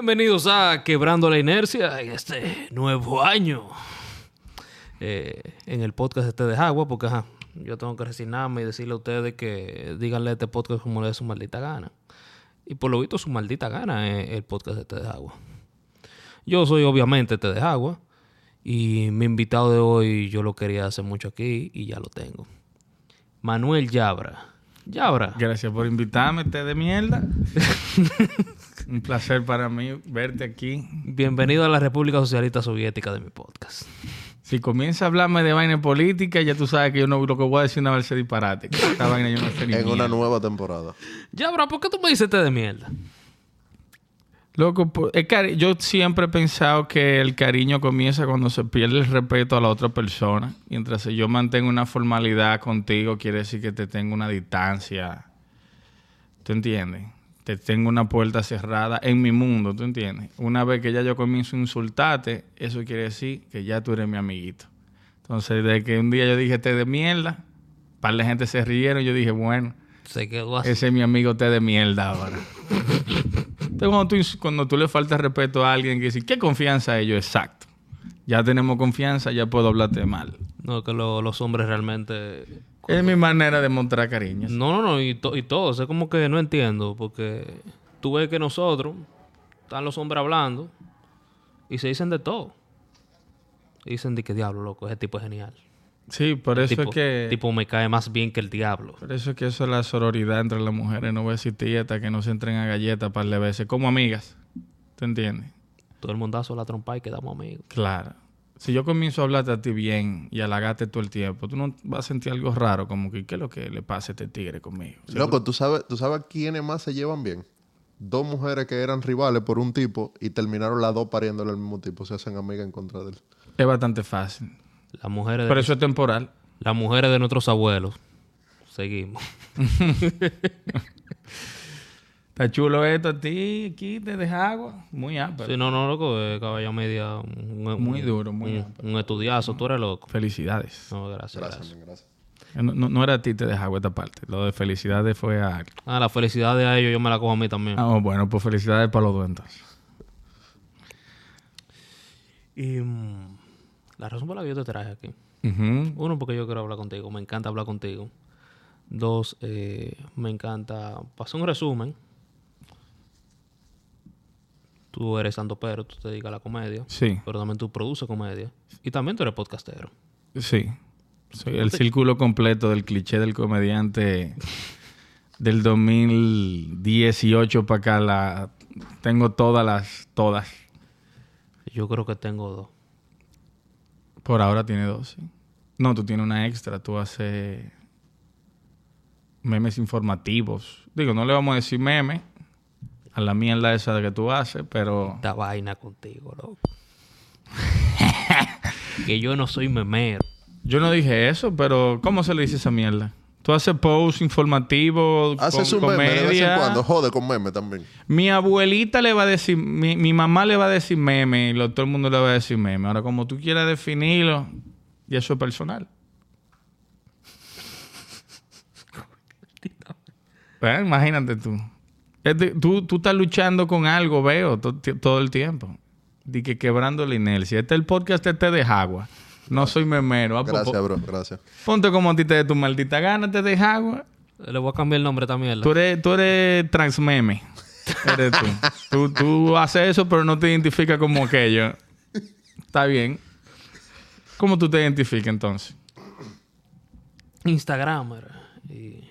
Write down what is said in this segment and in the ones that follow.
Bienvenidos a Quebrando la Inercia en este nuevo año. Eh, en el podcast este de Agua, porque ajá, yo tengo que resignarme y decirle a ustedes que díganle a este podcast como le dé su maldita gana. Y por lo visto su maldita gana es el podcast este de Agua. Yo soy obviamente este de Agua. Y mi invitado de hoy yo lo quería hacer mucho aquí y ya lo tengo. Manuel Yabra. Yabra. Gracias por invitarme, té de mierda. Un placer para mí verte aquí. Bienvenido a la República Socialista Soviética de mi podcast. Si comienza a hablarme de vaina política, ya tú sabes que yo no lo que voy a decir una vez disparate. Que esta vaina yo no sé ni En una nueva temporada. Yabra, ¿por qué tú me dices té de mierda? Loco, el cari- yo siempre he pensado que el cariño comienza cuando se pierde el respeto a la otra persona. Mientras yo mantengo una formalidad contigo, quiere decir que te tengo una distancia. ¿Tú entiendes? Te tengo una puerta cerrada en mi mundo, ¿tú entiendes? Una vez que ya yo comienzo a insultarte, eso quiere decir que ya tú eres mi amiguito. Entonces, de que un día yo dije té de mierda, un par de gente se rieron, yo dije, bueno, Se quedó así. ese es mi amigo té de mierda ahora. Entonces, cuando tú, ins- cuando tú le faltas respeto a alguien que dice, ¿qué confianza yo? Exacto. Ya tenemos confianza, ya puedo hablarte mal. No, que lo- los hombres realmente... Es mi manera de mostrar cariño. No, no, no, y, to- y todo. Es como que no entiendo, porque tú ves que nosotros, están los hombres hablando, y se dicen de todo. Y dicen de que diablo, loco, ese tipo es genial. Sí, por eso tipo, es que... tipo me cae más bien que el diablo. Por eso es que eso es la sororidad entre las mujeres. No va a existir hasta que no se entren a galletas par de veces. Como amigas. ¿Te entiendes? Todo el mundazo la trompa y quedamos amigos. Claro. Si yo comienzo a hablarte a ti bien y halagarte todo el tiempo, tú no vas a sentir algo raro, como que ¿qué es lo que le pasa a este tigre conmigo? Loco, ¿tú sabes, ¿tú sabes quiénes más se llevan bien? Dos mujeres que eran rivales por un tipo y terminaron las dos pariéndole al mismo tipo. Se hacen amigas en contra de él. Es bastante fácil. Las mujeres de, Pero eso es temporal. las mujeres de nuestros abuelos. Seguimos. Está chulo esto a ti, aquí te deja agua. Muy ápero. Sí, no, no, loco, eh, caballa media. Un, un- Muy duro, muy un, un estudiazo, tú eres loco. Felicidades. No, gracias, gracias. Gracias. No, no- no era a ti te deja agua esta parte. Lo de felicidades fue a... Ah, la felicidad de ellos yo me la cojo a mí también. Ah, oh, bueno, pues felicidades para los dos entonces. Y mm, la razón por la que yo te traje aquí. Uno, porque yo quiero hablar contigo. Me encanta hablar contigo. Dos, eh, me encanta... Pasar un resumen. Tú eres santo pero, tú te dedicas a la comedia. Sí, Pero también tú produces comedia. Y también tú eres podcastero. sí. Soy el círculo completo del cliché del comediante del 2018 para acá. La... Tengo todas las... Todas. Yo creo que tengo dos. Por ahora tiene dos, sí. No, tú tienes una extra. Tú haces memes informativos. Digo, no le vamos a decir meme a la mierda esa que tú haces, pero... Esta vaina contigo, loco. que yo no soy memero. Yo no dije eso, pero ¿cómo se le dice esa mierda? Tú haces post informativo, Haces con un meme de vez en cuando. Jode con meme también. Mi abuelita le va a decir, mi, mi mamá le va a decir meme y lo- todo el mundo le va a decir meme. Ahora, como tú quieras definirlo, y eso es personal. Pues, imagínate tú. Es de- tú. Tú estás luchando con algo, veo, todo el tiempo. De que quebrando la inercia. Este es el podcast este de Jagua. No soy memero. Ah, pues, Gracias, bro. Gracias. Ponte como a ti te dé tu maldita gana, te deja agua. Le voy a cambiar el nombre también. Tú eres, tú eres transmeme. Eres tú. tú. Tú haces eso, pero no te identificas como aquello. Está bien. ¿Cómo tú te identificas entonces? Instagramer. Y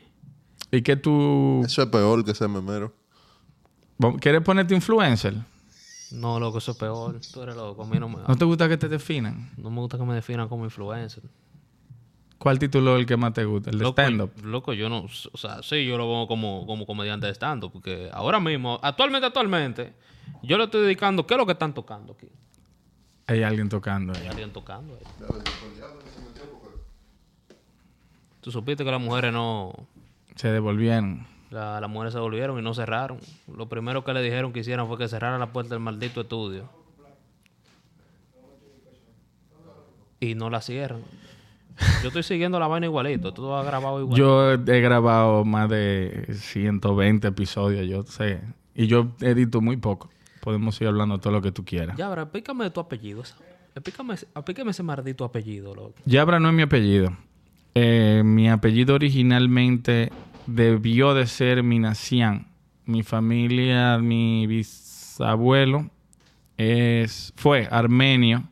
¿Y que tú... Eso es peor que ser memero. ¿Quieres ponerte influencer? no, loco, eso es peor. Tú eres loco. A mí no me, ¿No te gusta que te definan? no me gusta que me definan como influencer. ¿Cuál título es el que más te gusta? El de stand-up. Loco, yo no... O sea, sí, yo lo veo como, como comediante de stand-up. Porque ahora mismo, actualmente, actualmente, yo le estoy dedicando... ¿Qué es lo que están tocando aquí? Hay alguien tocando ahí. Hay alguien tocando ahí. Tú supiste que las mujeres no... Se devolvieron. La- las mujeres se volvieron y no cerraron. Lo primero que le dijeron que hicieran fue que cerraran la puerta del maldito estudio. Y no la cierran. Yo estoy siguiendo la vaina igualito. Todo ha grabado igual. Yo he grabado más de 120 episodios, yo sé. Y yo edito muy poco. podemos seguir hablando de todo lo que tú quieras. Ya, ahora, explícame tu apellido. Explícame, explícame ese maldito apellido, loco. Yabra no es mi apellido. Eh, mi apellido originalmente debió de ser Minacián. Mi familia, mi bisabuelo es, fue armenio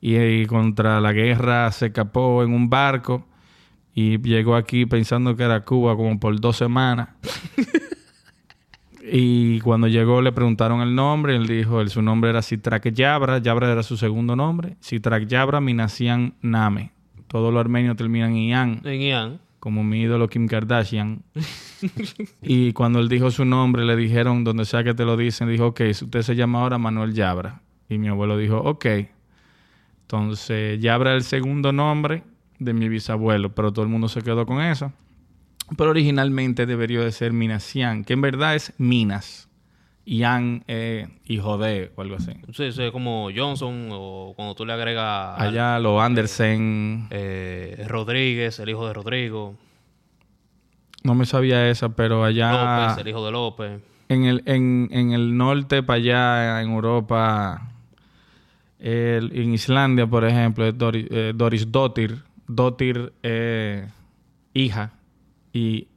y, y contra la guerra se escapó en un barco y llegó aquí pensando que era Cuba como por dos semanas. Y cuando llegó le preguntaron el nombre, y él dijo, el, su nombre era Sitrak Yabra, Yabra era su segundo nombre, Sitrak Yabra Minasian Name. Todos los armenios terminan en Ian, En Ian. Como mi ídolo Kim Kardashian. y cuando él dijo su nombre, le dijeron, donde sea que te lo dicen, dijo, ok, usted se llama ahora Manuel Yabra. Y mi abuelo dijo, ok. Entonces, Yabra es el segundo nombre de mi bisabuelo, pero todo el mundo se quedó con eso. Pero originalmente debería de ser Minasian, que en verdad es Minas. Ian, eh, hijo de, o algo así. Sí, sí, como Johnson o cuando tú le agregas al- Allá los Andersen, eh, Rodríguez, el hijo de Rodrigo. no me sabía esa, pero allá López, el hijo de López. en el, en, en el norte, para allá, en Europa, el- en Islandia, por ejemplo, es Dori- eh, Doris Dottir. Dottir, eh, hija, y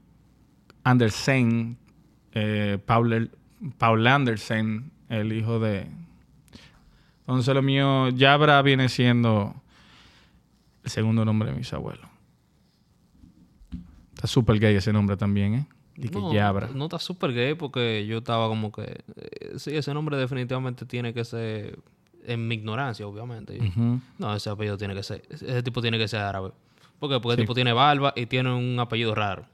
Andersen, eh, Paul, Paul Andersen, el hijo de... Entonces lo mío, Yabra viene siendo el segundo nombre de mis abuelos. Está súper gay ese nombre también, ¿eh? Que No, Yabra. no está súper gay porque yo estaba como que... eh, sí, ese nombre definitivamente tiene que ser... En mi ignorancia, obviamente. No, ese apellido tiene que ser... Ese tipo tiene que ser árabe. ¿Por qué? Porque Sí. el tipo tiene barba y tiene un apellido raro.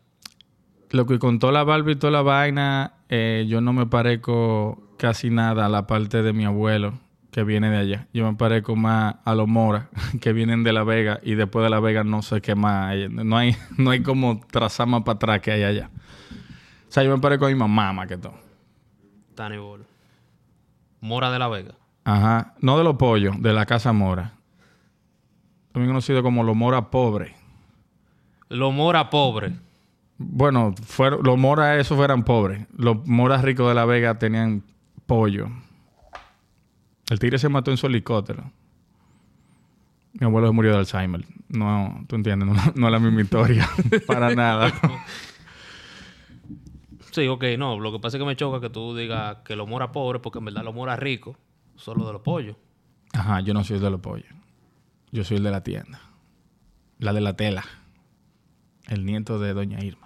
Lo que contó la barba y toda la vaina, eh, yo no me parezco casi nada a la parte de mi abuelo que viene de allá. Yo me parezco más a los Mora que vienen de La Vega y después de La Vega no sé qué más. hay. No hay, no hay como trazar más para atrás que hay allá. O sea, yo me parezco a mi mamá más que todo. Tani. Mora de la Vega. Ajá. No de los pollos, de la casa Mora. También conocido como los Mora pobres. Los Mora pobres. Bueno, fueron, los moras esos eran pobres. Los moras ricos de La Vega tenían pollo. El tigre se mató en su helicóptero. Mi abuelo se murió de Alzheimer. No, tú entiendes, no, no es la misma historia. Para nada. Sí, ok, no. Lo que pasa es que me choca que tú digas que los Mora pobres porque en verdad los Mora ricos son los de los pollos. Ajá, yo no soy el de los pollos. Yo soy el de la tienda. La de la tela. El nieto de Doña Irma.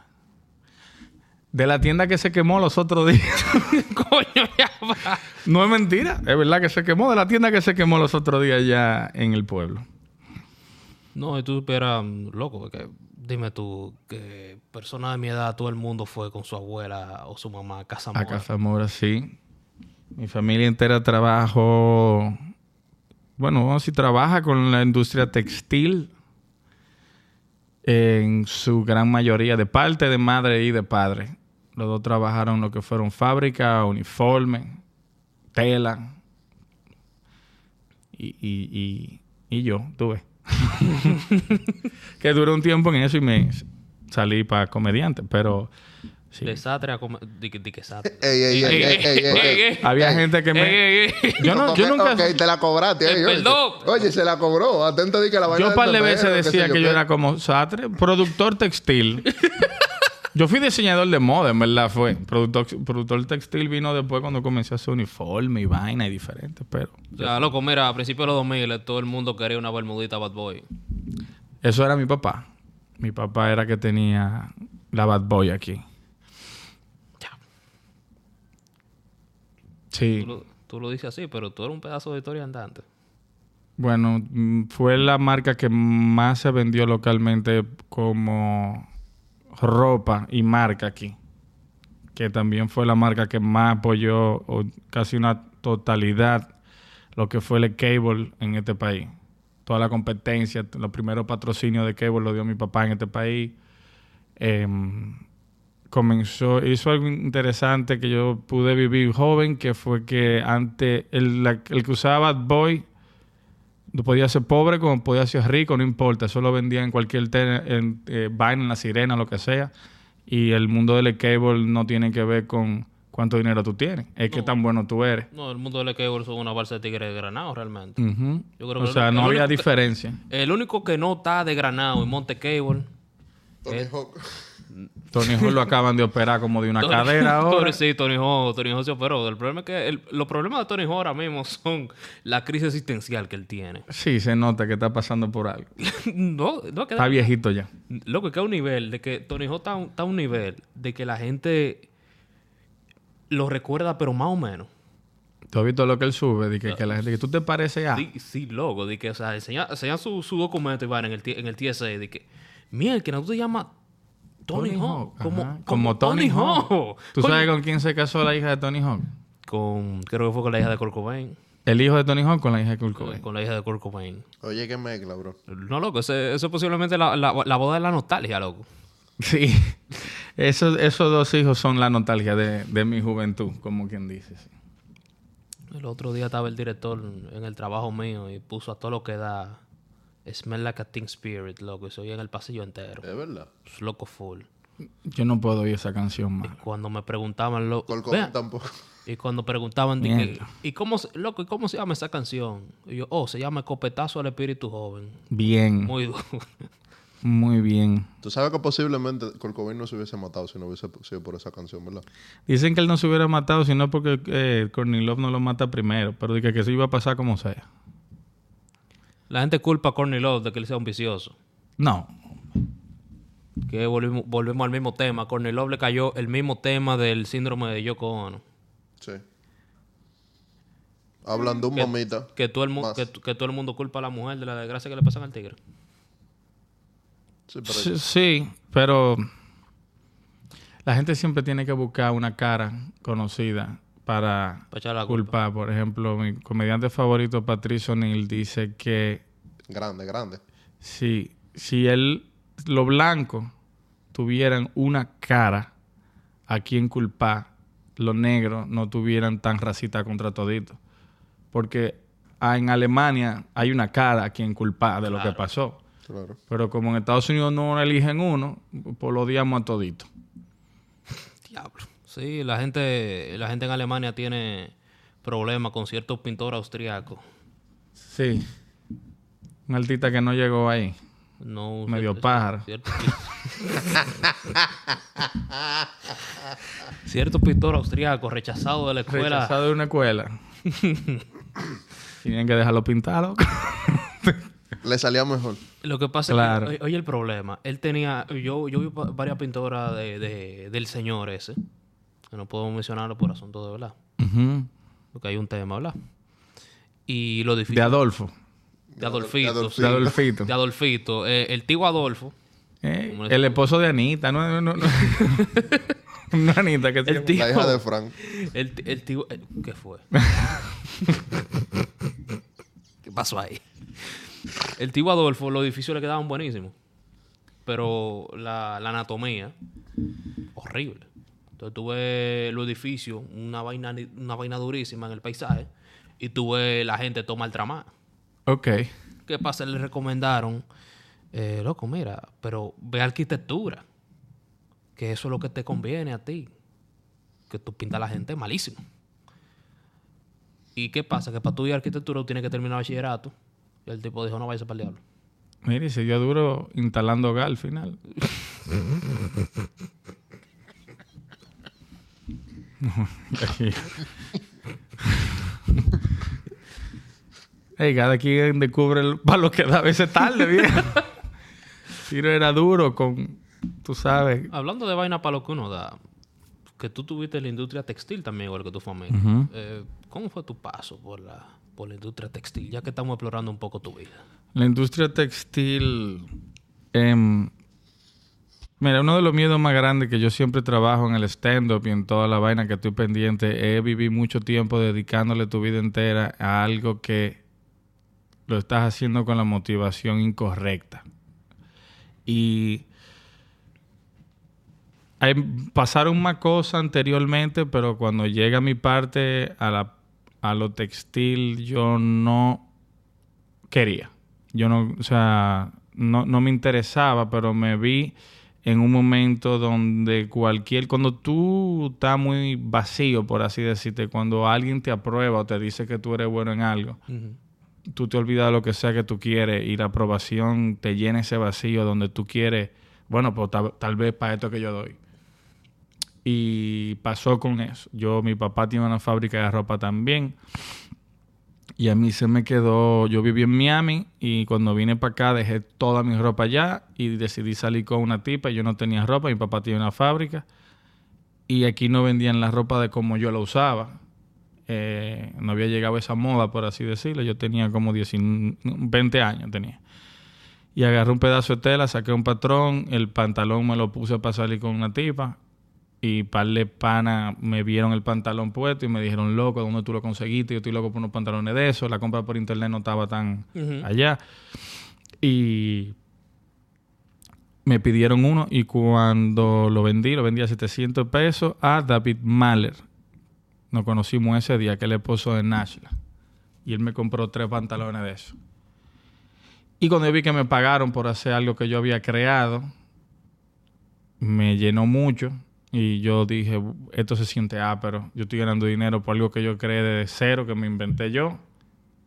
De la tienda que se quemó los otros días. Coño, ya va. No es mentira. Es verdad que se quemó. De la tienda que se quemó los otros días ya en el pueblo. No, y tú esperas, mm, loco, porque dime tú, que persona de mi edad, todo el mundo fue con su abuela o su mamá a casa A. Casa Mora, sí. Mi familia entera trabajó... Bueno, decir, trabaja con la industria textil en su gran mayoría, de parte de madre y de padre. Los dos trabajaron lo que fueron fábrica, uniforme, tela. Y, y, y, y yo, tuve. que duré un tiempo en eso y me salí para comediante, pero... Sí. Desastre a comer. Di que. Ey, ey, ey, ey. Había gente que me... Ey, ey, ey. Yo, no, yo Ok, nunca... Te la cobraste. Eh, ahí, oye. perdón. Oye, se la cobró. Atento di que la vaina Yo un par de veces decía que yo era como Satre, productor textil. yo fui diseñador de moda, en verdad fue. Productor, productor textil vino después cuando comencé a hacer uniforme y vaina y diferente, pero... O sea, loco, mira, a principios de los 2000 todo el mundo quería una bermudita Bad Boy. Eso era mi papá. Mi papá era que tenía la bad boy aquí. Sí. Tú lo, tú lo dices así, pero tú eres un pedazo de historia andante. Bueno, mm, fue la marca que más se vendió localmente como ropa y marca aquí. Que también fue la marca que más apoyó o casi una totalidad lo que fue el cable en este país. Toda la competencia, los primeros patrocinios de cable lo dio mi papá en este país. Em, comenzó, hizo algo interesante que yo pude vivir joven, que fue que antes el, el que usaba Bad Boy Tú podías ser pobre como podías ser rico, no importa. Eso lo vendía en cualquier en, eh, vaina, en la sirena, lo que sea. Y el mundo del cable no tiene que ver con cuánto dinero tú tienes, es qué tan bueno tú eres. No, el mundo del skateboard son una balsa de tigre de granado realmente. Yo creo o que sea, el no había que- diferencia. El único que no está de granado en Monte Cable. Tony Hawk. Tony Hawk lo acaban de operar como de una cadera ahora. Sí, Tony Hawk, Tony Hawk se operó. El problema es que el- los problemas de Tony Hawk ahora mismo son la crisis existencial que él tiene. Sí, se nota que está pasando por algo. no, no, Está viejito ya. Loco, que a un nivel de que Tony Hawk está, a un- está a un nivel de que la gente lo recuerda, pero más o menos. ¿Tú has visto lo que él sube? De que, que la gente que tú te pareces a... Sí, sí, loco, de que, o sea, enseña, enseña su, su documento y van en el, en el TSA, de que, mira, que no te llamas Tony, Hawk, como, Ajá. como, Como Tony Hawk. Hawk. ¿Tú Coño. sabes con quién se casó la hija de Tony Hawk? Con, creo que fue con la hija de Kurt Cobain. El hijo de Tony Hawk con la hija de Kurt Cobain. Con la hija de Kurt Cobain. Oye, qué mezcla, bro. No, loco, eso es posiblemente la, la, la boda de la nostalgia, loco. Sí. Esos, esos dos hijos son la nostalgia de, de mi juventud, como quien dice. sí. El otro día estaba el director en el trabajo mío y puso a todo lo que da Smell Like a Teen Spirit, loco, y se oía en el pasillo entero. Es verdad. Es loco full. Yo no puedo oír esa canción más. Cuando me preguntaban, lo, Col Vean, tampoco. y cuando preguntaban. ¿y cómo, se- loco, ¿y cómo se llama esa canción? Y yo, oh, se llama Copetazo al Espíritu Joven. Bien, Muy duro. muy bien. Tú sabes que posiblemente Kurt Cobain no se hubiese matado si no hubiese sido por esa canción, ¿verdad? Dicen que él no se hubiera matado, sino porque eh, Courtney Love no lo mata primero, pero de que, que eso iba a pasar como sea. La gente culpa a Courtney Love de que él sea un vicioso. No, Que volvimos, volvemos al mismo tema. A Courtney Love le cayó el mismo tema del síndrome de Yoko Ono. Sí. Hablan de un mamita. Que todo, el Más. que, que todo el mundo culpa a la mujer de la desgracia que le pasan al tigre. Sí, pero sí, sí, pero la gente siempre tiene que buscar una cara conocida para Para echar la culpa. culpar. Por ejemplo, mi comediante favorito, Patricio O'Neill, dice que grande, grande. si, si él, los blancos tuvieran una cara a quien culpar, los negros no tuvieran tan racista contra toditos. Porque ah, en Alemania hay una cara a quien culpar de lo que pasó. Claro. Pero como en Estados Unidos no eligen uno, pues lo odiamos a todito. Diablo. Sí, la gente, la gente en Alemania tiene problemas con ciertos pintores austriacos. Sí. Un artista que no llegó ahí. No, Medio cierto- pájaro. Cierto, cierto pintor austriaco rechazado de la escuela. Rechazado de una escuela. Tienen que dejarlo pintado. Le salía mejor. Lo que pasa Claro. es que, oye, el problema, él tenía, yo, yo vi varias pinturas de, de- del señor ese, que no puedo mencionarlo por asunto de verdad, porque hay un tema, ¿verdad? Y lo difícil De Adolfo. de Adolfito, de Adolfito. de Adolfito, eh, el tío Adolfo, Eh, el esposo de Anita, no, no, no. no. Una Anita que se El tío- La hija de Frank. el, tío, eh, ¿qué fue? ¿Qué pasó ahí? El tío Adolfo, los edificios le quedaban buenísimos, pero la, la anatomía, horrible. Entonces tuve los edificios, una vaina, una vaina durísima en el paisaje, y tuve la gente toma el tramar. Ok. ¿Qué pasa? Le recomendaron, eh, loco, mira, pero ve arquitectura, que eso es lo que te conviene a ti, que tú pintas a la gente malísimo. ¿Y qué pasa? Que para estudiar arquitectura tú tienes que terminar bachillerato. Y el tipo dijo, no vayas para el diablo. Mire, y se dio duro instalando gas al final. Hey, cada quien descubre el- para lo que da a veces tarde, viejo. Tiro era duro con, tú sabes. Hablando de vaina para lo que uno da, que tú tuviste en la industria textil también, igual que tu familia. Ujú. Eh, ¿Cómo fue tu paso por la, por la industria textil? Ya que estamos explorando un poco tu vida. La industria textil. em, mira, uno de los miedos más grandes que yo siempre trabajo en el stand-up y en toda la vaina que estoy pendiente es vivir mucho tiempo dedicándole tu vida entera a algo que lo estás haciendo con la motivación incorrecta. Y hay- pasaron más cosas anteriormente, pero cuando llega mi parte a, la, a lo textil, yo no quería. Yo no, o sea, no, no me interesaba, pero me vi en un momento donde cualquier, cuando tú estás muy vacío, por así decirte, cuando alguien te aprueba o te dice que tú eres bueno en algo, tú te olvidas de lo que sea que tú quieres y la aprobación te llena ese vacío donde tú quieres, bueno, pues tal, tal vez para esto que yo doy. Y pasó con eso. Yo, mi papá tiene una fábrica de ropa también. Y a mí se me quedó, yo viví en Miami y cuando vine para acá dejé toda mi ropa allá y decidí salir con una tipa. Yo no tenía ropa, mi papá tiene una fábrica y aquí no vendían la ropa de como yo la usaba. Eh, no había llegado esa moda, por así decirlo. Yo tenía como 19, 20 años tenía. Y agarré un pedazo de tela, saqué un patrón, el pantalón me lo puse para salir con una tipa. Y par de pana me vieron el pantalón puesto y me dijeron, loco, ¿dónde tú lo conseguiste? Yo estoy loco por unos pantalones de eso. La compra por internet no estaba tan allá. Y me pidieron uno y cuando lo vendí, lo vendí a 700 pesos a David Mahler. Nos conocimos ese día, que es el esposo de Nashla. Y él me compró tres pantalones de eso. Y cuando yo vi que me pagaron por hacer algo que yo había creado, me llenó mucho. Y yo dije, esto se siente ápero. Yo estoy ganando dinero por algo que yo creé de cero, que me inventé yo.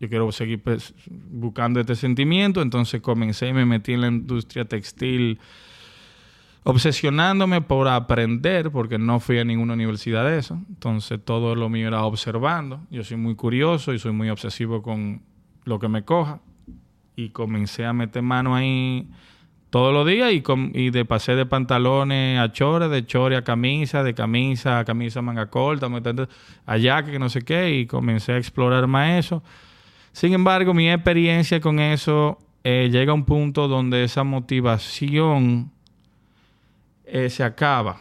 Yo quiero seguir pues, buscando este sentimiento. Entonces comencé y me metí en la industria textil, obsesionándome por aprender, porque no fui a ninguna universidad de eso. Entonces todo lo mío era observando. Yo soy muy curioso y soy muy obsesivo con lo que me coja. Y comencé a meter mano ahí todos los días y, com- y de pasé de pantalones a chores, de chores a camisa, de camisa a camisa manga corta, allá que no sé qué, y comencé a explorar más eso. Sin embargo, mi experiencia con eso eh, llega a un punto donde esa motivación eh, se acaba.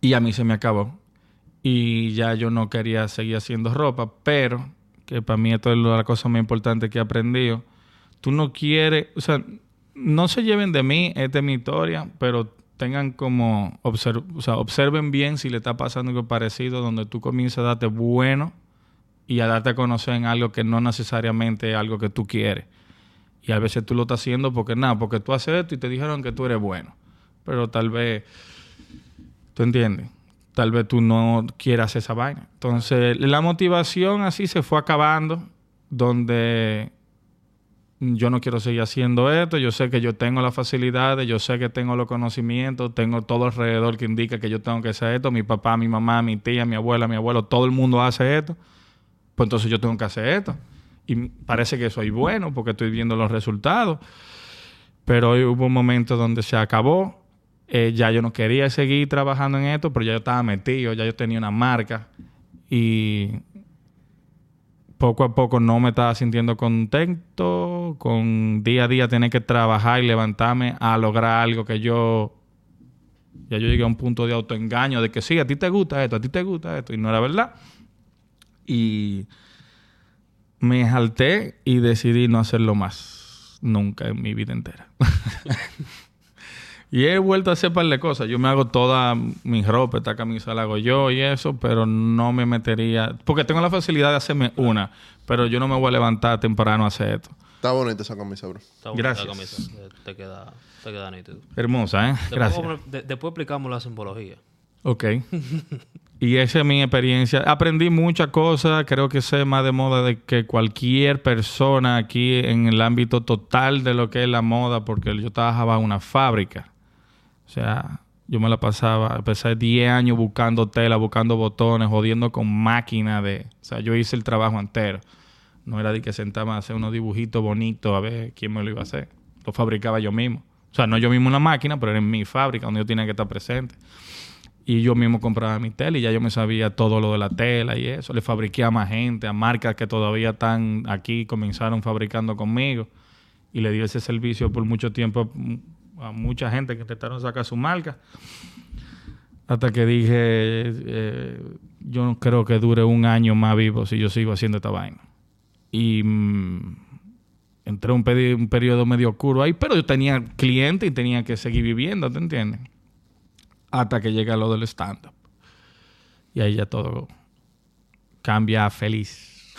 Y a mí se me acabó. Y ya yo no quería seguir haciendo ropa, pero, que para mí esto es la cosa más importante que he aprendido, tú no quieres, no se lleven de mí, esta es mi historia, pero tengan como, o sea, observen bien si le está pasando algo parecido, donde tú comienzas a darte bueno y a darte a conocer en algo que no necesariamente es algo que tú quieres. Y a veces tú lo estás haciendo porque nada, porque tú haces esto y te dijeron que tú eres bueno. Pero tal vez, ¿tú entiendes? Tal vez tú no quieras esa vaina. Entonces, la motivación así se fue acabando, donde yo no quiero seguir haciendo esto, yo sé que yo tengo las facilidades, yo sé que tengo los conocimientos, tengo todo alrededor que indica que yo tengo que hacer esto, mi papá, mi mamá, mi tía, mi abuela, mi abuelo, todo el mundo hace esto, pues entonces yo tengo que hacer esto. Y parece que soy bueno porque estoy viendo los resultados, pero hoy hubo un momento donde se acabó, eh, ya yo no quería seguir trabajando en esto, pero ya yo estaba metido, ya yo tenía una marca y poco a poco no me estaba sintiendo contento con día a día tener que trabajar y levantarme a lograr algo que yo ya yo llegué a un punto de autoengaño de que sí, a ti te gusta esto, a ti te gusta esto y no era verdad. Y me jalté y decidí no hacerlo más nunca en mi vida entera. y he vuelto a hacer un par de cosas. Yo me hago toda mi ropa, esta camisa la hago yo y eso, pero no me metería... Porque tengo la facilidad de hacerme una, pero yo no me voy a levantar temprano a hacer esto. Está bonita esa camisa, bro. Está bonita Gracias. la camisa. Te queda, te queda nítido. Hermosa, ¿eh? Después, Gracias. vamos- de- después explicamos la simbología. Ok. y esa es mi experiencia. Aprendí muchas cosas. Creo que sé más de moda de que cualquier persona aquí en el ámbito total de lo que es la moda, porque yo trabajaba en una fábrica. O sea, yo me la pasaba, empecé 10 años buscando tela, buscando botones, jodiendo con máquina de... O sea, yo hice el trabajo entero. No era de que sentaba a hacer unos dibujitos bonitos a ver quién me lo iba a hacer. Lo fabricaba yo mismo. O sea, no yo mismo en la máquina, pero era en mi fábrica donde yo tenía que estar presente. Y yo mismo compraba mi tela y ya yo me sabía todo lo de la tela y eso. Le fabriqué a más gente, a marcas que todavía están aquí, comenzaron fabricando conmigo. Y le di ese servicio por mucho tiempo a, mucha gente que intentaron sacar su marca. Hasta que dije, eh, yo no creo que dure un año más vivo si yo sigo haciendo esta vaina. Y mm, entré un, pedi- un periodo medio oscuro ahí, pero yo tenía clientes y tenía que seguir viviendo, ¿te entiendes? Hasta que llega lo del stand-up. Y ahí ya todo cambia feliz.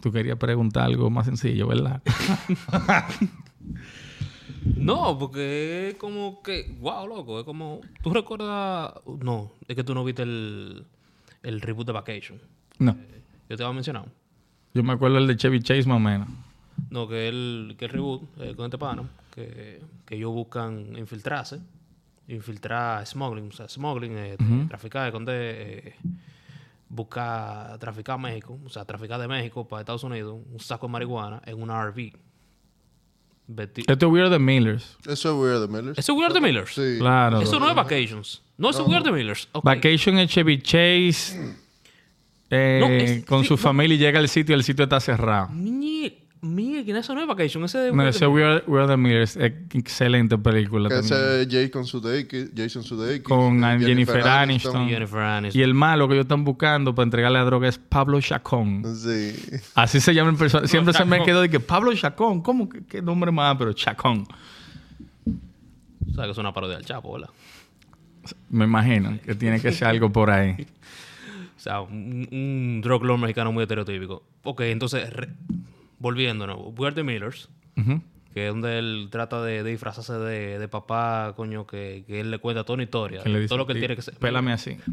Tú querías preguntar algo más sencillo, ¿verdad? No, porque es como que... Wow, loco. Es como... ¿Tú recuerdas...? No, es que tú no viste el, el reboot de Vacation. No. Yo te había mencionado. Yo me acuerdo el de Chevy Chase más o menos. No, que el, que el reboot eh, con este pana, que, que ellos buscan infiltrarse, infiltrar smuggling, o sea, smuggling, eh, traficar, esconder, eh, buscar, traficar a México, o sea, traficar de México para Estados Unidos, un saco de marihuana en una RV. Vesti- Esto es Weird the Millers. Eso es Weird the Millers. ¿Eso es Weird the Millers? Sí. Claro. Eso no es Vacations. No, eso es Weird the Millers. Ok. Vacation es Chevy Chase eh, No, es- con sí, su no. familia y llega al sitio y el sitio está cerrado. Mie- Eso no es Vacation, ese es No, ese the Millers. Weird, Weird the Millers es excelente película Que también. ese es Jason Sudeikis, Jason Sudeikis. Con eh, Jennifer Aniston. Jennifer Aniston. Y el malo que ellos están buscando para entregarle la droga es Pablo Chacón. Sí. Así se llama el personaje. Siempre se me quedó de que Pablo Chacón. ¿Cómo? ¿Qué, qué nombre más? Pero Chacón. O sea, que es una parodia del Chapo, ¿verdad? Me imagino que tiene que ser algo por ahí. O sea, un, un drug lord mexicano muy estereotípico. Ok, entonces, re- volviéndonos, Weird the Millers, que es donde él trata de, de disfrazarse de, de papá, coño, que, que él le cuenta toda una historia. Que le dice, todo lo que él "Tí, tiene que ser. Pélame así.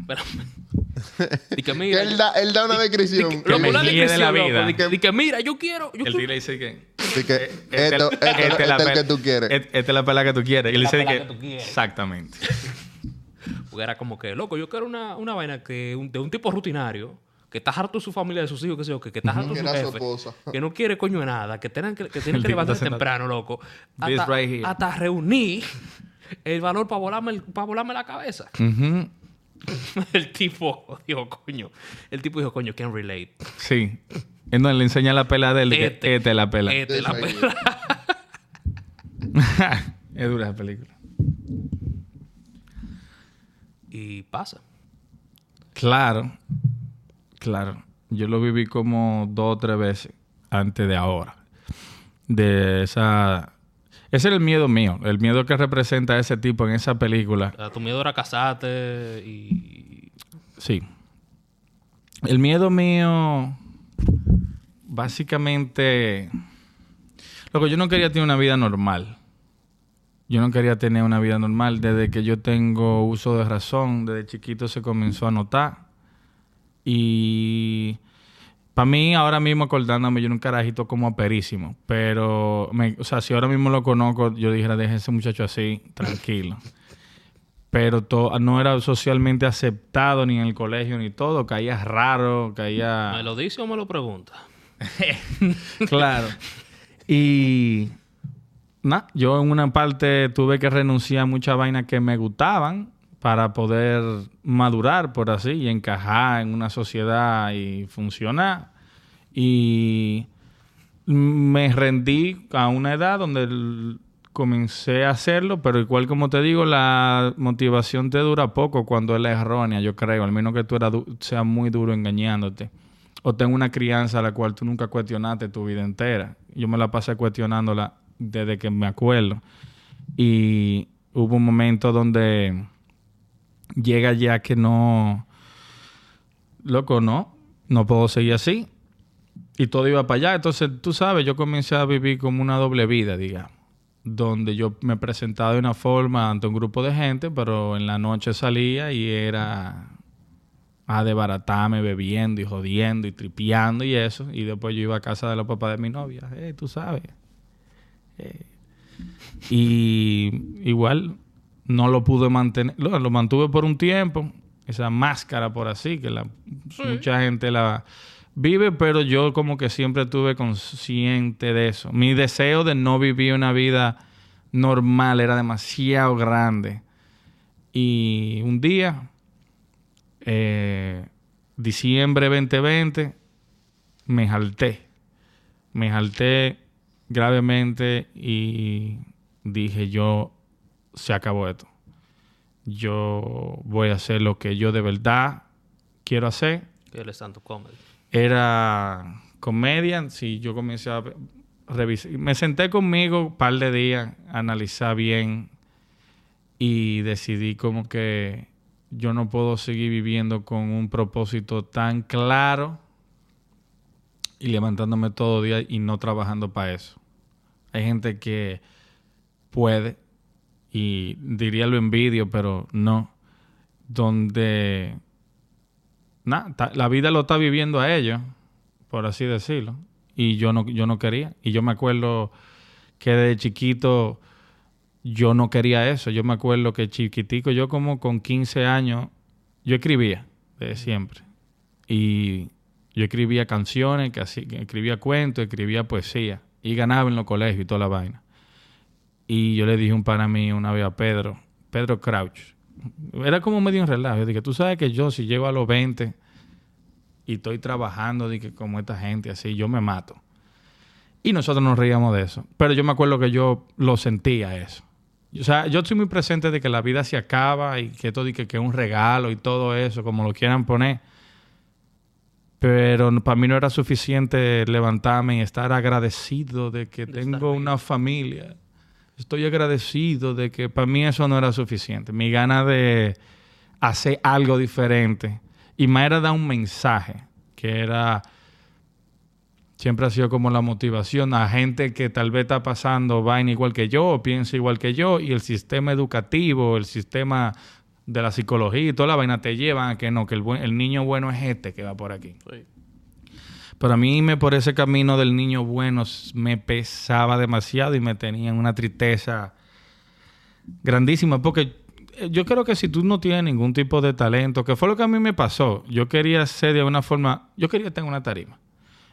Y que Que mira. él da, él da una descripción. Loco, que me una guíe de la descripción, loco, vida. de que- que mira, yo quiero. Yo El tío le dice que... Que Este- esto, esto, este es la es el pe- que tú quieres. Esta es la pela que tú quieres. Y dice pela que... Exactamente. Porque era como que, loco, yo quiero una, una vaina que un- de un tipo rutinario, que está harto de su familia, de sus hijos, que sé yo, que, que está harto de su jefe, esposa. que no quiere coño de nada, que tienen que, que, tienen que levantarse temprano, loco. Hasta, right here. hasta reunir el valor para volarme, el- para volarme la cabeza. El tipo dijo, coño, el tipo dijo, coño, can relate. Sí. Entonces le enseña la pela de él. que Este. Esta es la pela. Este, la pela. es dura esa película. Y pasa. Claro. Claro. Yo lo viví como dos o tres veces antes de ahora. De esa... Ese era el miedo mío. El miedo que representa ese tipo en esa película. O sea, tu miedo era casarte y... Sí. El miedo mío, básicamente, loco, yo no quería tener una vida normal. Yo no quería tener una vida normal. Desde que yo tengo uso de razón, desde chiquito se comenzó a notar. Y para mí, ahora mismo acordándome, yo era un carajito como aperísimo. Pero, me- o sea, si ahora mismo lo conozco, yo dijera, deje ese muchacho así, tranquilo pero to- no era socialmente aceptado ni en el colegio ni todo. Caía raro, ¿Me caía... lo dice o me lo pregunta? claro. Y... Nah, yo en una parte tuve que renunciar a muchas vainas que me gustaban para poder madurar, por así, y encajar en una sociedad y funcionar. Y me rendí a una edad donde comencé a hacerlo, pero igual como te digo, la motivación te dura poco cuando es errónea, yo creo, al menos que tú seas muy duro engañándote. O tengas una crianza a la cual tú nunca cuestionaste tu vida entera. Yo me la pasé cuestionándola desde que me acuerdo. Y hubo un momento donde llega ya que no, loco, no, no puedo seguir así. Y todo iba para allá. Entonces, tú sabes, yo comencé a vivir como una doble vida, digamos. Donde yo me presentaba de una forma ante un grupo de gente, pero en la noche salía y era a desbaratarme bebiendo y jodiendo y tripeando y eso. Y después yo iba a casa de los papás de mi novia. Eh, tú sabes. Eh. Y igual no lo pude mantener. Lo, lo mantuve por un tiempo. Esa máscara, por así, que la, mucha gente la vive, pero yo como que siempre estuve consciente de eso. Mi deseo de no vivir una vida normal era demasiado grande. Y un día, eh, diciembre 2020, me jalté. Me jalté gravemente y dije yo, se acabó esto. Yo voy a hacer lo que yo de verdad quiero hacer Que es tanto comedy. era comedia. Sí, yo comencé a revisar. Me senté conmigo un par de días, a analizar bien y decidí como que yo no puedo seguir viviendo con un propósito tan claro y levantándome todo día y no trabajando para eso. Hay gente que puede, y diría lo envidio, pero no, donde na, ta- la vida lo está viviendo a ellos, por así decirlo, y yo no, yo no quería. Y yo me acuerdo que de chiquito yo no quería eso. Yo me acuerdo que chiquitico, yo como con 15 años, yo escribía de siempre. Y yo escribía canciones, que así, escribía cuentos, escribía poesía. Y ganaba en los colegios y toda la vaina. Y yo le dije un pana mío una vez a Pedro, Pedro Crouch. Era como medio en relajo. Yo dije, tú sabes que yo si llego a los 20 y estoy trabajando dije, como esta gente así, yo me mato. Y nosotros nos reíamos de eso. Pero yo me acuerdo que yo lo sentía eso. O sea, yo estoy muy presente de que la vida se acaba y que esto de que, que es un regalo y todo eso, como lo quieran poner. Pero para mí no era suficiente levantarme y estar agradecido de que tengo una familia. Estoy agradecido de que para mí eso no era suficiente. Mi gana de hacer algo diferente. Y más era dar un mensaje, que era siempre ha sido como la motivación a gente que tal vez está pasando vaina igual que yo, o piensa igual que yo, y el sistema educativo, el sistema de la psicología y toda la vaina te llevan a que no, que el, buen- el niño bueno es este que va por aquí. Sí. Pero a mí me por ese camino del niño bueno me pesaba demasiado y me tenía en una tristeza grandísima. Porque eh, yo creo que si tú no tienes ningún tipo de talento, que fue lo que a mí me pasó, yo quería ser de una forma, yo quería tener una tarima.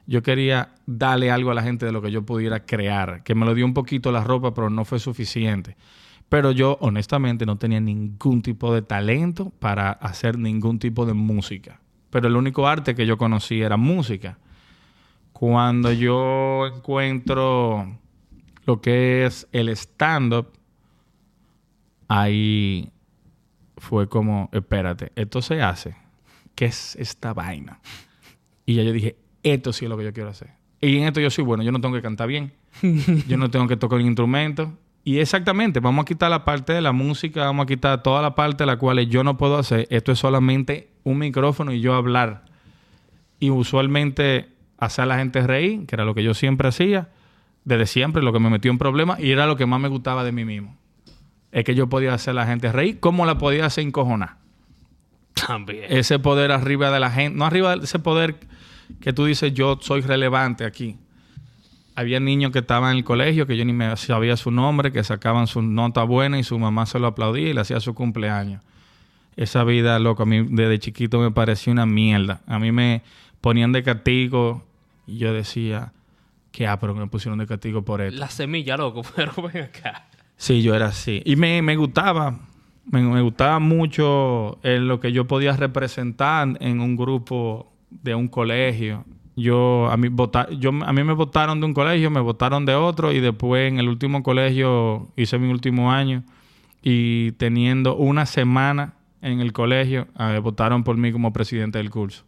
Yo quería darle algo a la gente de lo que yo pudiera crear, que me lo dio un poquito la ropa, pero no fue suficiente. Pero yo honestamente no tenía ningún tipo de talento para hacer ningún tipo de música. Pero el único arte que yo conocí era música. Cuando yo encuentro lo que es el stand-up, ahí fue como, espérate, esto se hace. ¿Qué es esta vaina? Y ya yo dije, esto sí es lo que yo quiero hacer. Y en esto yo soy bueno, yo no tengo que cantar bien, yo no tengo que tocar un instrumento. Y exactamente, vamos a quitar la parte de la música, vamos a quitar toda la parte la cual yo no puedo hacer. Esto es solamente un micrófono y yo hablar. Y usualmente hacer a la gente reír, que era lo que yo siempre hacía, desde siempre, lo que me metió en problemas, y era lo que más me gustaba de mí mismo. Es que yo podía hacer a la gente reír, como la podía hacer encojonar También. ese poder arriba de la gente, no arriba de ese poder que tú dices yo soy relevante aquí. Había niños que estaban en el colegio que yo ni me sabía su nombre, que sacaban su nota buena y su mamá se lo aplaudía y le hacía su cumpleaños. Esa vida, loco, a mí desde chiquito me parecía una mierda. A mí me ponían de castigo y yo decía, ¿qué ah, pero que me pusieron de castigo por esto? La semilla, loco, pero ven acá. Sí, yo era así. Y me, me gustaba, me, me gustaba mucho en lo que yo podía representar en un grupo de un colegio. Yo, a mí, vota- yo, a mí me votaron de un colegio, me votaron de otro y después en el último colegio hice mi último año y teniendo una semana en el colegio, eh, votaron por mí como presidente del curso.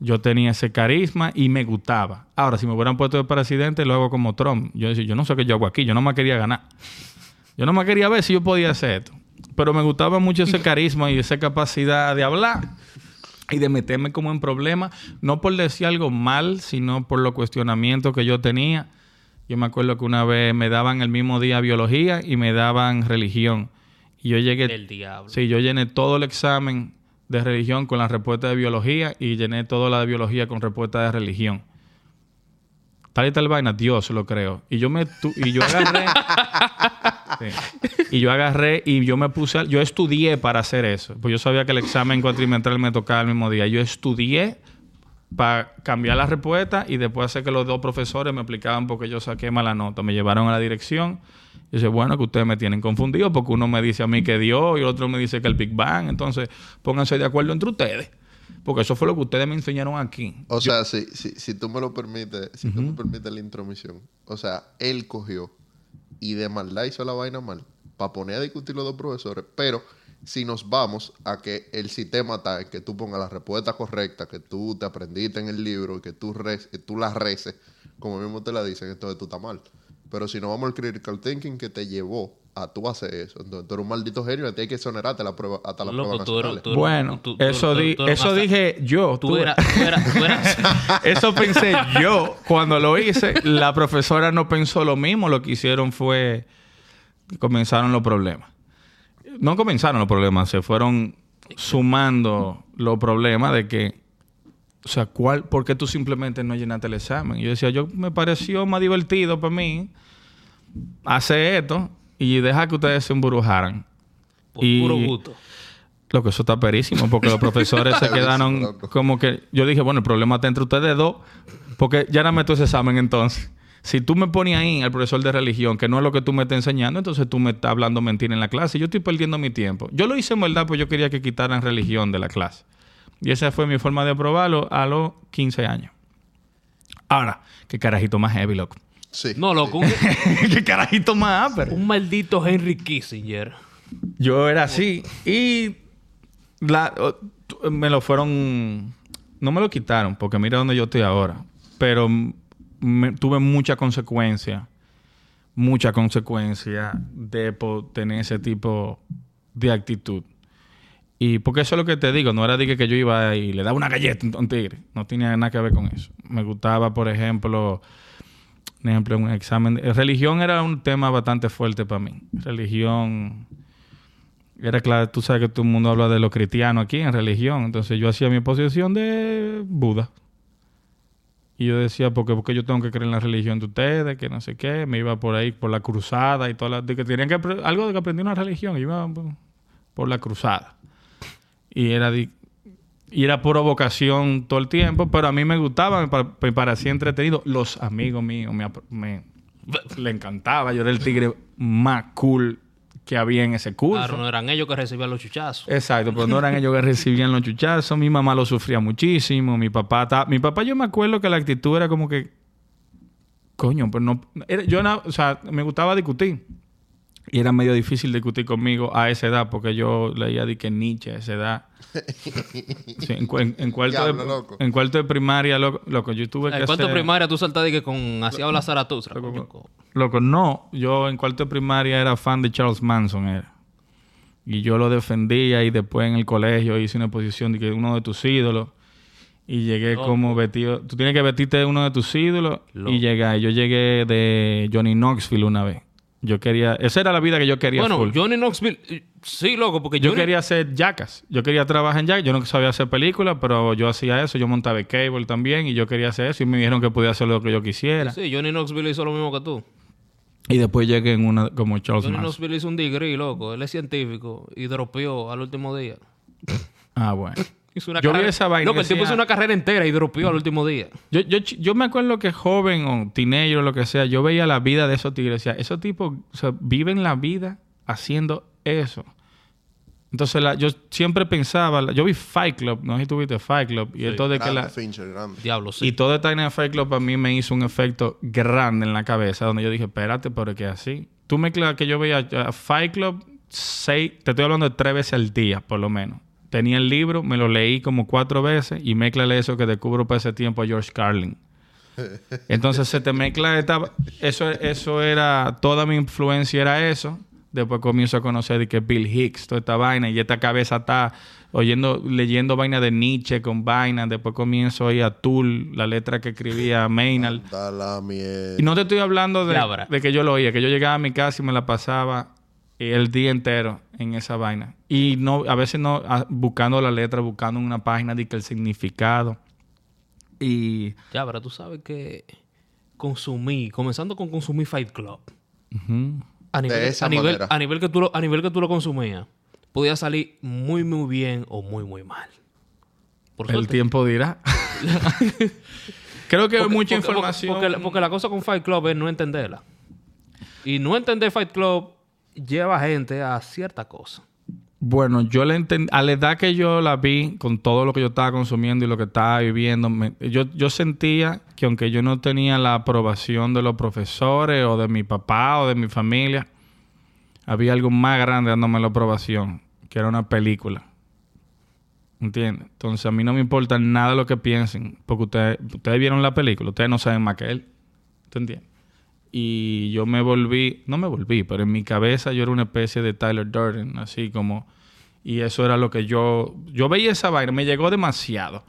Yo tenía ese carisma y me gustaba. Ahora, si me hubieran puesto de presidente, lo hago como Trump. Yo decía, yo no sé qué yo hago aquí, yo no me quería ganar. Yo no me quería ver si yo podía hacer esto. Pero me gustaba mucho ese carisma y esa capacidad de hablar y de meterme como en problemas, no por decir algo mal, sino por los cuestionamientos que yo tenía. Yo me acuerdo que una vez me daban el mismo día biología y me daban religión. Y yo llegué El diablo. Sí, yo llené todo el examen de religión con la respuesta de biología y llené toda la de biología con respuesta de religión. Tal y tal vaina, Dios lo creo. Y yo me tu- y yo agarré Sí. y yo agarré y yo me puse, yo estudié para hacer eso, pues yo sabía que el examen cuatrimestral me tocaba el mismo día. Yo estudié para cambiar la respuesta y después hacer que los dos profesores me explicaban por qué yo saqué mala nota. Me llevaron a la dirección. Y dice, bueno, que ustedes me tienen confundido porque uno me dice a mí que Dios y el otro me dice que el Big Bang. Entonces, pónganse de acuerdo entre ustedes. Porque eso fue lo que ustedes me enseñaron aquí. O sea, si, si, si tú me lo permites, si tú me permites la intromisión. O sea, él cogió y de maldad hizo la vaina mal para poner a discutir los dos profesores. Pero si nos vamos a que el sistema está en que tú pongas la respuesta correcta, que tú te aprendiste en el libro y que tú, tú la reces, como mismo te la dicen, entonces tú estás mal. Pero si no vamos al critical thinking que te llevó a tú hacer eso, entonces tú eres un maldito genio y hay que exonerarte la prueba, hasta la Loco, prueba tú eres- tú eres- Bueno, tú- tú- eso, tú- di- eso dije yo. Tú tú- eras, tú eras, tú eras- Eso pensé yo cuando lo hice. La profesora no pensó lo mismo. Lo que hicieron fue comenzaron los problemas. No comenzaron los problemas, se fueron sumando los problemas de que, o sea, ¿cuál, ¿por qué tú simplemente no llenaste el examen? Yo decía, yo me pareció más divertido para mí hacer esto y dejar que ustedes se embrujaran. Por Y- puro gusto. Lo que eso está perísimo, porque los profesores se quedaron como que... Yo dije, bueno, el problema está entre ustedes dos, porque ya no meto ese examen entonces. Si tú me pones ahí al profesor de religión, que no es lo que tú me estás enseñando, entonces tú me estás hablando mentira en la clase. Yo estoy perdiendo mi tiempo. Yo lo hice en verdad, pues yo quería que quitaran religión de la clase. Y esa fue mi forma de aprobarlo a los 15 años. Ahora, qué carajito más heavy, loco. Sí. No, loco, un, qué carajito más ápero. un maldito Henry Kissinger. Yo era así. Y la- me lo fueron... No me lo quitaron, porque mira dónde yo estoy ahora. Pero me- tuve mucha consecuencia. Mucha consecuencia de tener ese tipo de actitud. Y porque eso es lo que te digo, no era de que, yo iba y le daba una galleta a un tigre. No tenía nada que ver con eso. Me gustaba, por ejemplo, por ejemplo, un examen. de- religión era un tema bastante fuerte para mí. Religión. Era claro, tú sabes que todo el mundo habla de lo cristiano aquí en religión. Entonces yo hacía mi posición de Buda. Y yo decía, porque, porque yo tengo que creer en la religión de ustedes, que no sé qué. Me iba por ahí, por la cruzada y todas las... Que tenían que... Algo de que aprendí una religión. Iba por la cruzada. Y era... y era pura vocación todo el tiempo, pero a mí me gustaba, me, pa- me parecía entretenido. Los amigos míos me, me- le encantaba. Yo era el tigre más cool que había en ese curso. Claro, no eran ellos que recibían los chuchazos. Exacto, pero no eran ellos que recibían los chuchazos. Mi mamá lo sufría muchísimo. Mi papá, ta- mi papá yo me acuerdo que la actitud era como que, coño, pero no, era- yo, na- o sea, me gustaba discutir. Y era medio difícil discutir conmigo a esa edad, porque yo leía de que Nietzsche a esa edad. Sí, en, cu- en- en cuarto Diablo, de, loco. en cuarto de primaria, loco, loco, yo tuve que En cuarto hacer- primaria tú saltaste de que con Así habla Zaratustra. coño, co- Loco, no. Yo en cuarto de primaria era fan de Charles Manson, era. Y yo lo defendía y después en el colegio hice una exposición de que uno de tus ídolos. Y llegué Loco. como vestido... Tú tienes que vestirte de uno de tus ídolos. Loco. Y llegué. Yo llegué de Johnny Knoxville una vez. Yo quería... Esa era la vida que yo quería Bueno, full. Johnny Knoxville... eh, Sí, loco, porque Yo Johnny- quería hacer jackas. Yo quería trabajar en jackas. Yo no sabía hacer películas, pero yo hacía eso. Yo montaba el cable también y yo quería hacer eso. Y me dijeron que podía hacer lo que yo quisiera. Sí, Johnny Knoxville hizo lo mismo que tú. Y después llegué en una como Charles Johnny Manson. Knoxville hizo un degree, loco. Él es científico y dropeó al último día. Ah, bueno. Hizo una Yo vi carrera- esa vaina Loco, el tipo hizo una carrera entera y dropeó al último día. Yo, yo, yo me acuerdo que joven o teenager o lo que sea, yo veía la vida de esos tigres. Decía, esos tipos o sea, viven la vida haciendo eso. Entonces, la- yo siempre pensaba, la- yo vi Fight Club, no sé si tú viste Fight Club, y esto de que la, Fincher. Diablo, sí. y toda esta vaina de Fight Club a mí me hizo un efecto grande en la cabeza, donde yo dije, espérate, pero que así. Tú me que yo veía a Fight Club seis, te estoy hablando de tres veces al día, por lo menos. Tenía el libro, me lo leí como cuatro veces y mezclale eso que descubro para ese tiempo a George Carlin. Entonces se te mezcla esta, eso, eso era, toda mi influencia era eso. Después comienzo a conocer de que Bill Hicks, toda esta vaina, y esta cabeza está oyendo, leyendo vaina de Nietzsche con vaina. Después comienzo a ir a Tool, la letra que escribía Maynard. Da la mierda. Y no te estoy hablando de, de que yo lo oía, que yo llegaba a mi casa y me la pasaba el día entero en esa vaina. Y no, a veces no, a- buscando la letra, buscando en una página de que el significado. Y Ya, pero tú sabes que consumí, comenzando con consumir Fight Club. A nivel, esa a nivel, manera. a nivel que tú lo, a nivel que tú lo consumías, podía salir muy, muy bien o muy, muy mal. Por el suerte. tiempo dirá. Creo que hay mucha porque- información. Porque, porque- porque la cosa con Fight Club es no entenderla. Y no entender Fight Club lleva gente a cierta cosa. Bueno, yo le a la edad que yo la vi, con todo lo que yo estaba consumiendo y lo que estaba viviendo, me- yo, yo sentía que aunque yo no tenía la aprobación de los profesores o de mi papá o de mi familia, había algo más grande dándome la aprobación, que era una película. ¿Entiendes? Entonces a mí no me importa nada lo que piensen, porque ustedes, ustedes vieron la película, ustedes no saben más que él. ¿Tú entiendes? Y yo me volví, no me volví, pero en mi cabeza yo era una especie de Tyler Durden, así como... Y eso era lo que yo... Yo veía esa vaina, me llegó demasiado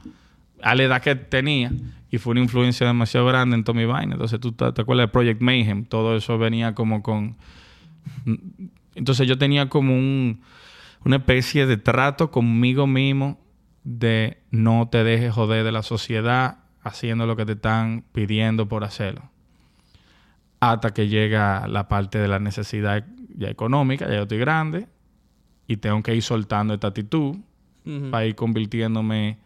a la edad que tenía y fue una influencia demasiado grande en toda mi vaina. Entonces tú te, te acuerdas de Project Mayhem, todo eso venía como con... Entonces yo tenía como un, una especie de trato conmigo mismo de no te dejes joder de la sociedad haciendo lo que te están pidiendo por hacerlo. Hasta que llega la parte de la necesidad ya económica, ya yo estoy grande y tengo que ir soltando esta actitud para ir convirtiéndome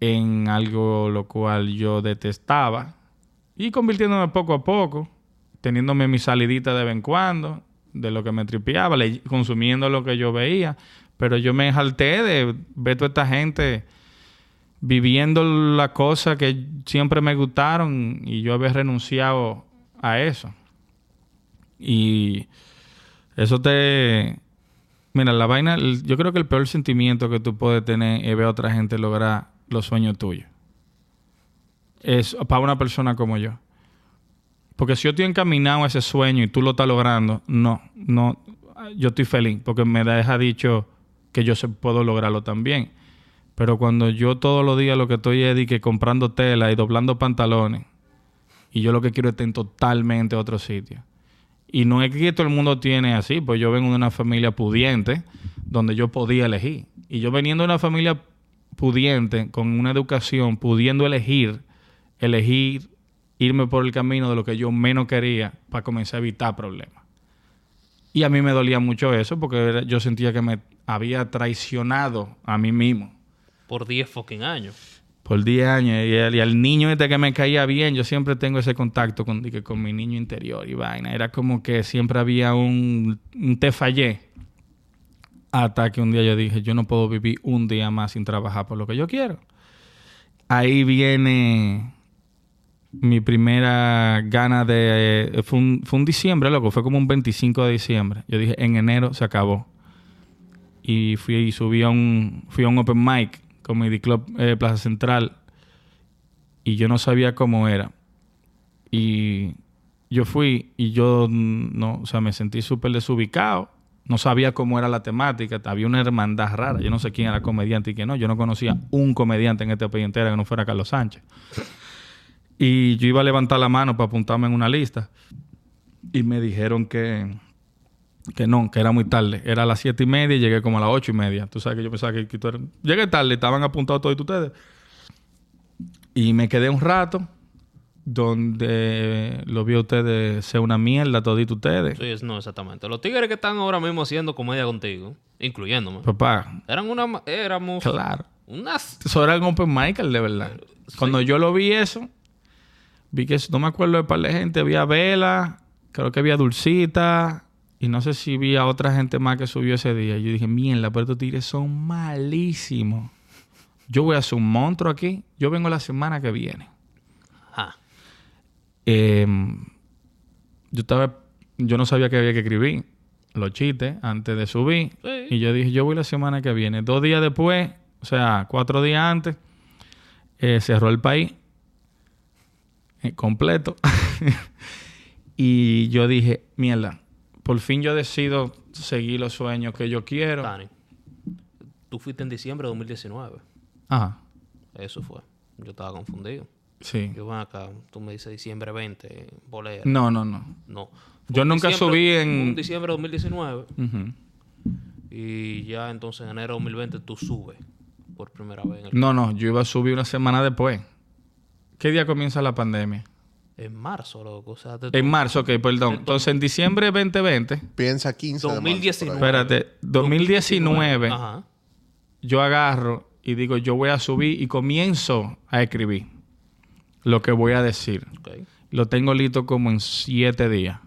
en algo lo cual yo detestaba y convirtiéndome poco a poco, teniéndome mi salidita de vez en cuando de lo que me tripeaba, consumiendo lo que yo veía, pero yo me jalté de ver toda esta gente viviendo las cosas que siempre me gustaron y yo había renunciado a eso. Y eso te... Mira, la vaina, yo creo que el peor sentimiento que tú puedes tener es ver a otra gente lograr los sueños tuyos. Es para una persona como yo. Porque si yo estoy encaminado a ese sueño y tú lo estás logrando, no, no, yo estoy feliz porque me deja dicho que yo se puedo lograrlo también. Pero cuando yo todos los días lo que estoy es comprando tela y doblando pantalones, y yo lo que quiero es estar en totalmente otro sitio. Y no es que todo el mundo tiene así, pues yo vengo de una familia pudiente donde yo podía elegir. Y yo veniendo de una familia pudiente, con una educación, pudiendo elegir, elegir irme por el camino de lo que yo menos quería para comenzar a evitar problemas. Y a mí me dolía mucho eso porque yo sentía que me había traicionado a mí mismo Por 10 fucking años. Por 10 años. Y, al niño este que me caía bien, yo siempre tengo ese contacto con, con mi niño interior y vaina. Era como que siempre había un, un te fallé. Hasta que un día yo dije, yo no puedo vivir un día más sin trabajar por lo que yo quiero. Ahí viene mi primera gana de... eh, fue, un, fue un diciembre, loco. Fue como un 25 de diciembre. Yo dije, en enero se acabó y fui y subí a un fui a un open mic Comedy Club eh, Plaza Central y yo no sabía cómo era. Y yo fui y yo no o sea me sentí súper desubicado. No sabía cómo era la temática. Había una hermandad rara. Yo no sé quién era comediante y quién no. Yo no conocía un comediante en este país entero que no fuera Carlos Sánchez. Y yo iba a levantar la mano para apuntarme en una lista. Y me dijeron que que no, que era muy tarde. Era a las siete y media y llegué como a las ocho y media. Tú sabes que yo pensaba que, que tú eras- Llegué tarde, estaban apuntados todos ustedes. Y me quedé un rato donde lo vi a ustedes ser una mierda todito ustedes. Sí, no, exactamente. Los tigres que están ahora mismo haciendo comedia contigo, incluyéndome, Papá, eran una... Éramos claro. unas... Eso era un open Michael, de verdad. Cuando yo lo vi eso, vi que no me acuerdo de par de gente. Había Vela, creo que había Dulcita. Y no sé si vi a otra gente más que subió ese día. Yo dije, mierda, pero estos tigres son malísimos. Yo voy a hacer un monstruo aquí. Yo vengo la semana que viene. Ajá. Eh, yo estaba... Yo no sabía que había que escribir los chistes antes de subir. Sí. Y yo dije, yo voy la semana que viene. Dos días después, o sea, cuatro días antes, eh, cerró el país eh, completo. y yo dije, mierda, por fin yo decido seguir los sueños que yo quiero. Dani, tú fuiste en diciembre de 2019. Ajá, Eso fue. Yo estaba confundido. sí. Yo ven acá, tú me dices diciembre 20, bolera. No, no, no. No. Yo un nunca subí en- diciembre de 2019 Ujú. y ya entonces en enero de 2020 tú subes por primera vez en, el- No, no, yo iba a subir una semana después. ¿Qué día comienza la pandemia? En marzo, loco. O sea, te- En marzo, ok, perdón. Entonces, en diciembre 2020, Piensa 15 de marzo, 2019. por ahí. espérate, 2019, Ajá. yo agarro y digo, yo voy a subir y comienzo a escribir lo que voy a decir. Lo tengo listo como en siete días.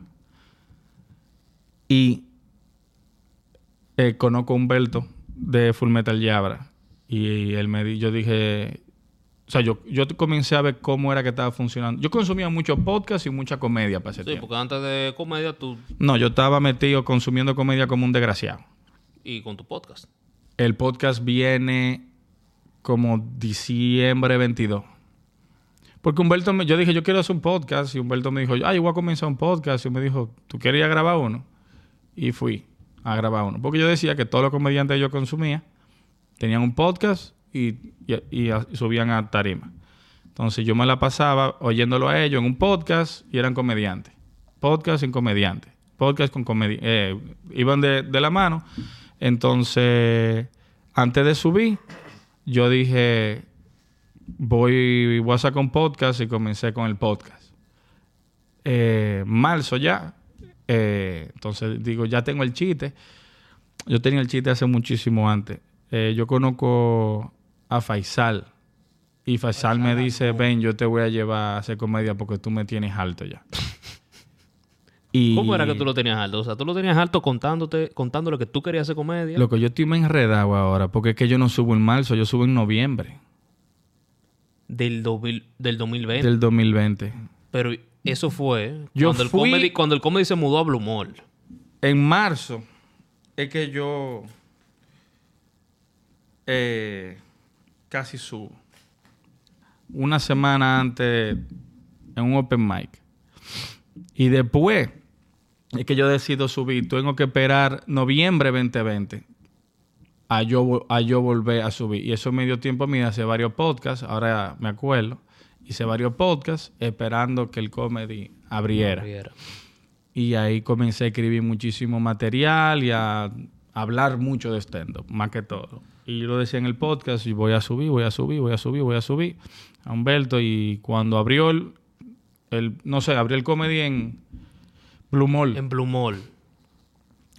Y eh, conozco a Humberto de Full Metal Yabra. Y él me di, yo dije, o sea, yo, yo comencé a ver cómo era que estaba funcionando. Yo consumía mucho podcast y mucha comedia para ese Sí, tiempo. porque antes de comedia tú No, yo estaba metido consumiendo comedia como un desgraciado. y con tu podcast. El podcast viene como diciembre 22. Porque Humberto, me, yo dije, yo quiero hacer un podcast. Y Humberto me dijo, ay, yo voy a comenzar un podcast. Y me dijo, ¿tú a grabar uno? Y fui a grabar uno. Porque yo decía que todos los comediantes que yo consumía tenían un podcast y, subían a tarima. Entonces yo me la pasaba oyéndolo a ellos en un podcast y eran comediantes. Podcast sin comediante. podcast con comedia. eh, iban de, de la mano. Entonces, antes de subir, yo dije, voy, voy a sacar un podcast y comencé con el podcast. Eh, marzo ya. Eh, entonces digo, ya tengo el chiste. Yo tenía el chiste hace muchísimo antes. Eh, yo conozco a Faisal. Y Faisal me dice, ven, yo te voy a llevar a hacer comedia porque tú me tienes alto ya. y ¿Cómo era que tú lo tenías alto? O sea, tú lo tenías alto contándote, contándole que tú querías hacer comedia. Lo que yo estoy me enredado ahora, porque es que yo no subo en marzo, yo subo en noviembre Del, 2000 del 2020. del 2020. Pero eso fue Yo cuando, el comedy, cuando el comedy se mudó a Blue Mall. En marzo es que yo eh, casi subo. Una semana antes en un open mic. Y después es que yo decido subir. Tengo que esperar noviembre 2020 a yo, a yo volver a subir. Y eso me dio tiempo a mí de hacer varios podcasts. Ahora me acuerdo. Hice varios podcasts esperando que el comedy abriera. Riera. Y ahí comencé a escribir muchísimo material y a hablar mucho de stand-up, más que todo. Y yo lo decía en el podcast, y voy a subir, voy a subir, voy a subir, voy a subir a Humberto. Y cuando abrió el, el- no sé, abrió el comedy en Blue Mall. En Blue Mall.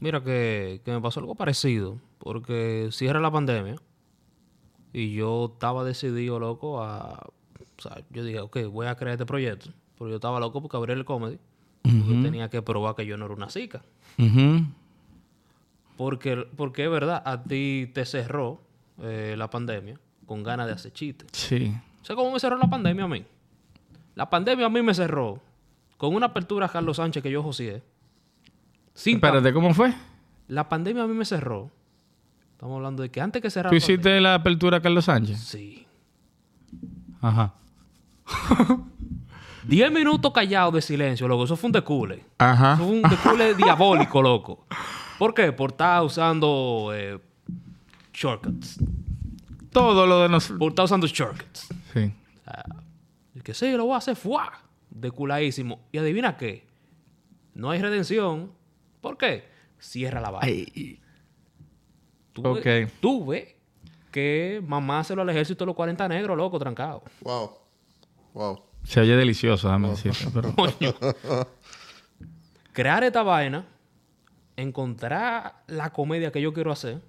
Mira que, que me pasó algo parecido. Porque cierra la pandemia. Y yo estaba decidido, loco, a... O sea, yo dije, ok, voy a crear este proyecto. Pero yo estaba loco porque abrir el comedy. Yo tenía que probar que yo no era una zica. Ujú. Porque, porque es verdad, a ti te cerró eh, la pandemia con ganas de hacer chistes. Sí. ¿Sabes cómo me cerró la pandemia a mí? La pandemia a mí me cerró con una apertura a Carlos Sánchez que yo joseé. Sin Espérate, ¿cómo fue? La pandemia a mí me cerró. Estamos hablando de que antes que cerrara ¿Tú pandemia- hiciste la apertura a Carlos Sánchez? Sí. Ajá. Diez minutos callados de silencio, loco. Eso fue un decule. Ajá. Eso fue un decule diabólico, loco. ¿Por qué? Por estar usando eh, shortcuts. Todo lo de nosotros. Por estar usando shortcuts. Sí. El que sí, lo voy a hacer, ¡fua! Deculadísimo. Y adivina qué. No hay redención. ¿Por qué? Cierra la vaina. Tú Ok. ves- Tú ves que mamá se lo al ejército de los 40 negros, loco, trancado. Wow. Wow. Se oye delicioso, déjame decirte. Pero... Coño. Crear esta vaina, encontrar la comedia que yo quiero hacer.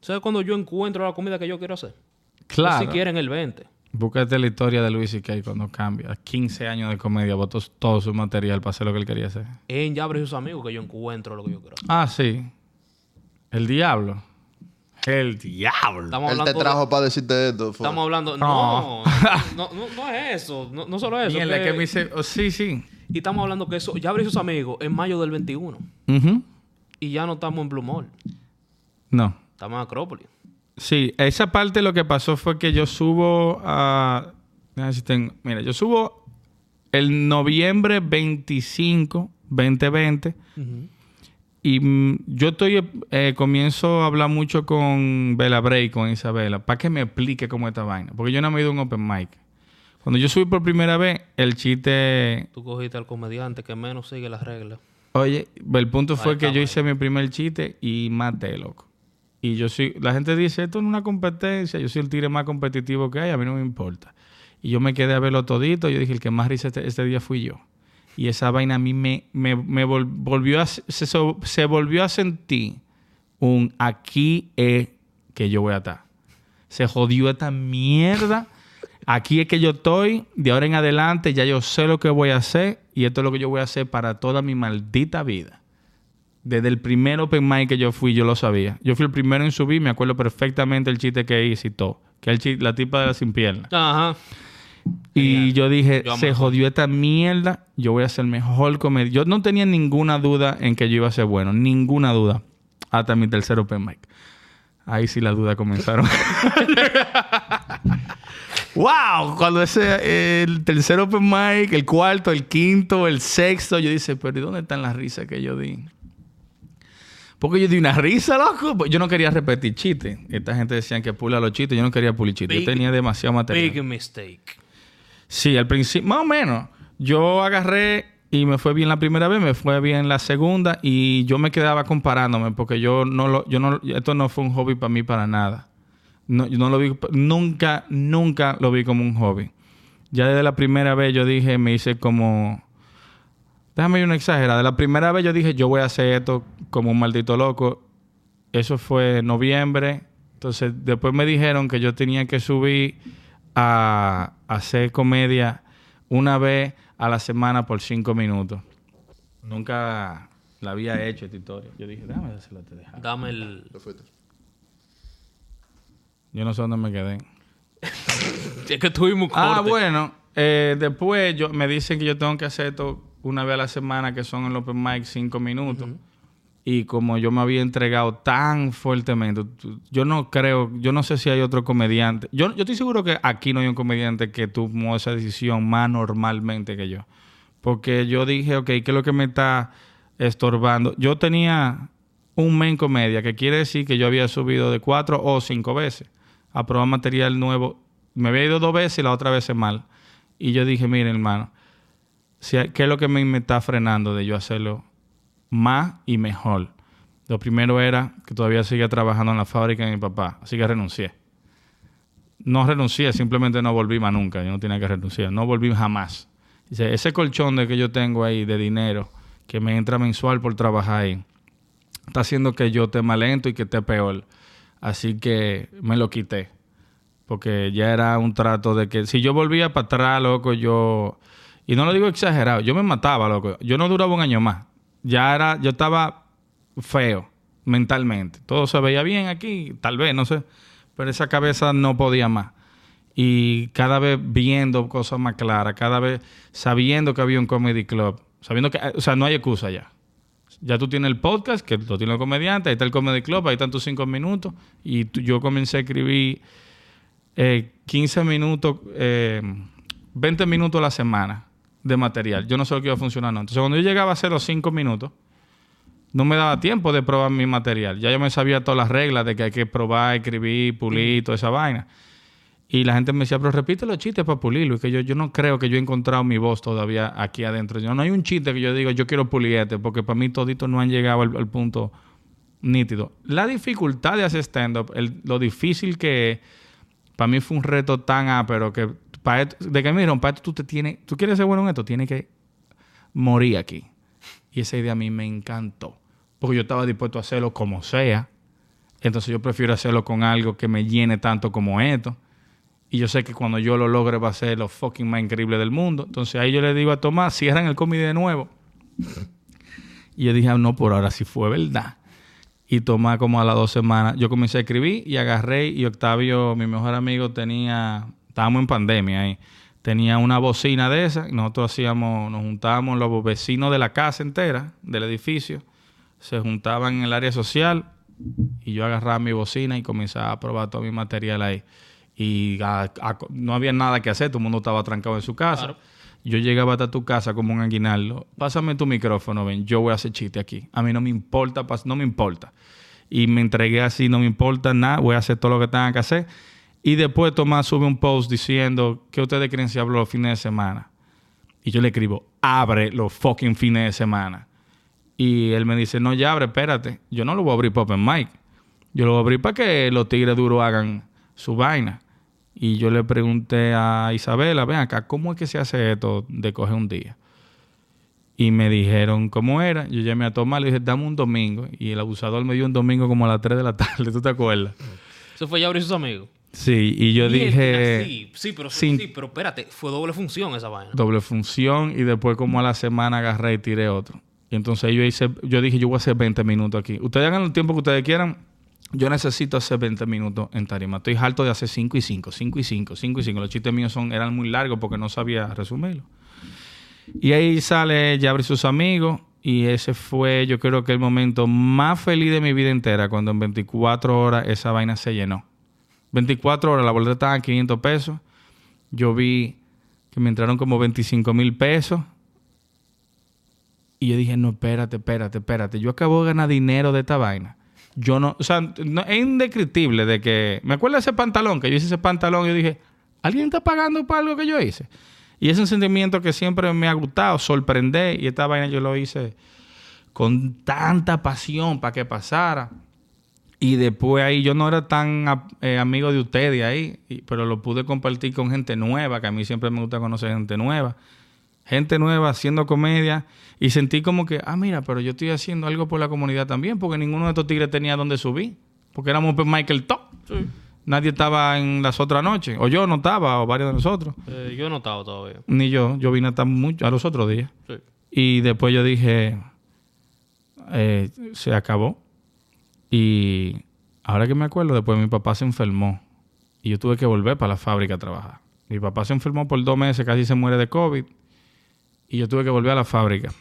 ¿Sabes cuando yo encuentro la comida que yo quiero hacer? Claro. Si quieren el 20. Búscate la historia de Luis C.K. cuando cambia. 15 años de comedia, botó todo su material para hacer lo que él quería hacer. En Yabre y sus amigos que yo encuentro lo que yo quiero hacer. Ah, sí. El diablo. El diablo. Estamos Él te hablando de- trajo para decirte esto. fue. Estamos hablando. No. No, no, no, no es eso. No, no solo eso. Mierda, que- que me dice... oh, sí, sí. Y estamos hablando que eso. Ya abrí sus amigos en mayo del 21. Ujú. Y ya no estamos en Blue Mall. No. Estamos en Acrópolis. Sí, esa parte lo que pasó fue que yo subo a... déjame ver si tengo- Mira, yo subo el noviembre 25, 2020. Y mm, yo estoy... eh, comienzo a hablar mucho con Bella Bray, con Isabela, para que me explique cómo es esta vaina. Porque yo no me he ido a un open mic. Cuando yo subí por primera vez, el chiste... Tú cogiste al comediante que menos sigue las reglas. Oye, el punto fue que yo ahí. hice mi primer chiste y maté, loco. Y yo soy... La gente dice, esto no es una competencia. Yo soy el tigre más competitivo que hay. A mí no me importa. Y yo me quedé a verlo todito. Yo dije, el que más risa este, este día fui yo. Y esa vaina a mí me, me, me vol- volvió a... Se, se volvió a sentir un aquí es que yo voy a estar. Se jodió esta mierda. Aquí es que yo estoy. De ahora en adelante ya yo sé lo que voy a hacer. Y esto es lo que yo voy a hacer para toda mi maldita vida. Desde el primer open mic que yo fui, yo lo sabía. Yo fui el primero en subir. Me acuerdo perfectamente el chiste que hice y todo. Que es la tipa de la sin pierna. Ajá. Y yo dije, Yo se jodió esta mierda, yo voy a ser mejor comedia. Yo no tenía ninguna duda en que yo iba a ser bueno, ninguna duda. Hasta mi tercer open mic. Ahí sí las dudas comenzaron. ¡Wow! Cuando ese, el tercer open mic, el cuarto, el quinto, el sexto, yo dije, pero ¿y dónde están las risas que yo di? Porque yo di una risa, loco. Pues Yo no quería repetir chistes. Esta gente decía que pula los chistes. Yo no quería pulir chistes. Yo tenía demasiado material. Big mistake. Sí, al principio, más o menos. Yo agarré y me fue bien la primera vez, me fue bien la segunda y yo me quedaba comparándome porque yo no lo, yo no, esto no fue un hobby para mí para nada. No, yo no lo vi, nunca, nunca lo vi como un hobby. Ya desde la primera vez yo dije, me hice como, déjame ir una exagerada. De la primera vez yo dije, yo voy a hacer esto como un maldito loco. Eso fue noviembre. Entonces después me dijeron que yo tenía que subir a, hacer comedia una vez a la semana por cinco minutos. Nunca la había hecho esta historia. Yo dije, déjame hacerlo te dejar. Dame el. Lo fuiste. Yo no sé dónde me quedé. Es que tuvimos corte. Ah, bueno. eh, después yo, me dicen que yo tengo que hacer esto una vez a la semana, que son en los open mic cinco minutos. Y como yo me había entregado tan fuertemente, yo no creo, yo no sé si hay otro comediante. Yo, yo estoy seguro que aquí no hay un comediante que tomó esa decisión más normalmente que yo. Porque yo dije, ok, ¿qué es lo que me está estorbando? Yo tenía un main comedia, que quiere decir que yo había subido de cuatro o cinco veces a probar material nuevo. Me había ido dos veces y la otra vez mal. Y yo dije, miren, hermano, ¿qué es lo que me está frenando de yo hacerlo más y mejor? Lo primero era que todavía seguía trabajando en la fábrica de mi papá, así que renuncié. No renuncié, simplemente no volví más nunca. Yo no tenía que renunciar, no volví jamás. Dice, ese colchón de que yo tengo ahí de dinero que me entra mensual por trabajar ahí, está haciendo que yo esté más lento y que esté peor. Así que me lo quité. Porque ya era un trato de que si yo volvía para atrás, loco, yo... Y no lo digo exagerado, yo me mataba, loco. Yo no duraba un año más. Ya era, yo estaba feo mentalmente. Todo se veía bien aquí, tal vez, no sé. Pero esa cabeza no podía más. Y cada vez viendo cosas más claras, cada vez sabiendo que había un comedy club, sabiendo que, o sea, no hay excusa ya. Ya tú tienes el podcast, que lo tiene el comediante, ahí está el comedy club, ahí están tus cinco minutos. Y yo comencé a escribir eh, 15 minutos, eh, 20 minutos a la semana de material. Yo no sé lo que iba a funcionar. Entonces, cuando yo llegaba a hacer los 5 minutos, no me daba tiempo de probar mi material. Ya yo me sabía todas las reglas de que hay que probar, escribir, pulir, toda esa vaina. Y la gente me decía, pero repite los chistes para pulirlo. Y que yo, yo no creo que yo he encontrado mi voz todavía aquí adentro. No hay un chiste que yo diga, yo quiero pulir este, porque para mí toditos no han llegado al, punto nítido. La dificultad de hacer stand-up, lo difícil que es, para mí fue un reto tan ápero que de que mira, para esto tú te tienes, tú quieres ser bueno en esto, tienes que morir aquí. Y esa idea a mí me encantó, porque yo estaba dispuesto a hacerlo como sea. Entonces yo prefiero hacerlo con algo que me llene tanto como esto. Y yo sé que cuando yo lo logre va a ser lo fucking más increíble del mundo. Entonces ahí yo le digo a Tomás, cierran el comedy de nuevo. Y yo dije, ah, no, por ahora sí fue verdad. Y Tomás como a las dos semanas, yo comencé a escribir y agarré y Octavio, mi mejor amigo, tenía, estábamos en pandemia ahí, tenía una bocina de esa y nosotros hacíamos, nos juntábamos los vecinos de la casa entera, del edificio, se juntaban en el área social y yo agarraba mi bocina y comenzaba a probar todo mi material ahí. Y a- a- no había nada que hacer, todo el mundo estaba trancado en su casa. Claro. Yo llegaba hasta tu casa como un aguinaldo. Pásame tu micrófono, ven. Yo voy a hacer chiste aquí. A mí no me importa, no me importa. Y me entregué así, no me importa nada. Voy a hacer todo lo que tenga que hacer. Y después Tomás sube un post diciendo que ustedes creen si hablo los fines de semana. Y yo le escribo, abre los fucking fines de semana. Y él me dice, no, ya abre, espérate. Yo no lo voy a abrir para Open Mic. Yo lo voy a abrir para que los tigres duros hagan su vaina. Y yo le pregunté a Isabela, ven acá, ¿cómo es que se hace esto de coger un día? Y me dijeron cómo era. Yo llamé a Tomás, le dije, dame un domingo. Y el abusador me dio un domingo como a las 3 de la tarde, ¿tú te acuerdas? Eso fue ya abrir sus amigos. Sí, y yo dije Sí, sí, pero, sin- sí, pero espérate, fue doble función esa vaina. doble función y después como a la semana agarré y tiré otro. Y entonces yo hice, yo dije, yo voy a hacer 20 minutos aquí. Ustedes hagan el tiempo que ustedes quieran. Yo necesito hacer 20 minutos en tarima. Estoy harto de hacer 5 y 5, 5 y 5, 5 y 5. Los chistes míos son, eran muy largos porque no sabía resumirlo. Y ahí sale Jabri y sus amigos. Y ese fue, yo creo que el momento más feliz de mi vida entera, cuando en 24 horas esa vaina se llenó. 24 horas, la boleta estaba en 500 pesos. Yo vi que me entraron como 25 mil pesos. Y yo dije, no, espérate, espérate, espérate. Yo acabo de ganar dinero de esta vaina. Yo no, o sea, es indescriptible de que... Me acuerdo de ese pantalón, que yo hice ese pantalón y yo dije, ¿alguien está pagando para algo que yo hice? Y es un sentimiento que siempre me ha gustado, sorprender. Y esta vaina yo lo hice con tanta pasión para que pasara. Y después ahí yo no era tan eh, amigo de ustedes ahí, pero lo pude compartir con gente nueva, que a mí siempre me gusta conocer gente nueva. Gente nueva haciendo comedia y sentí como que, ah, mira, pero yo estoy haciendo algo por la comunidad también, porque ninguno de estos tigres tenía donde subir, porque éramos Michael Top. Nadie estaba en las otras noches, o yo no estaba, o varios de nosotros. Eh, yo no estaba todavía. Ni yo, yo vine hasta mucho, a los otros días. Y después yo dije, eh, se acabó y ahora que me acuerdo, después mi papá se enfermó y yo tuve que volver para la fábrica a trabajar. Mi papá se enfermó por dos meses, casi se muere de COVID y yo tuve que volver a la fábrica.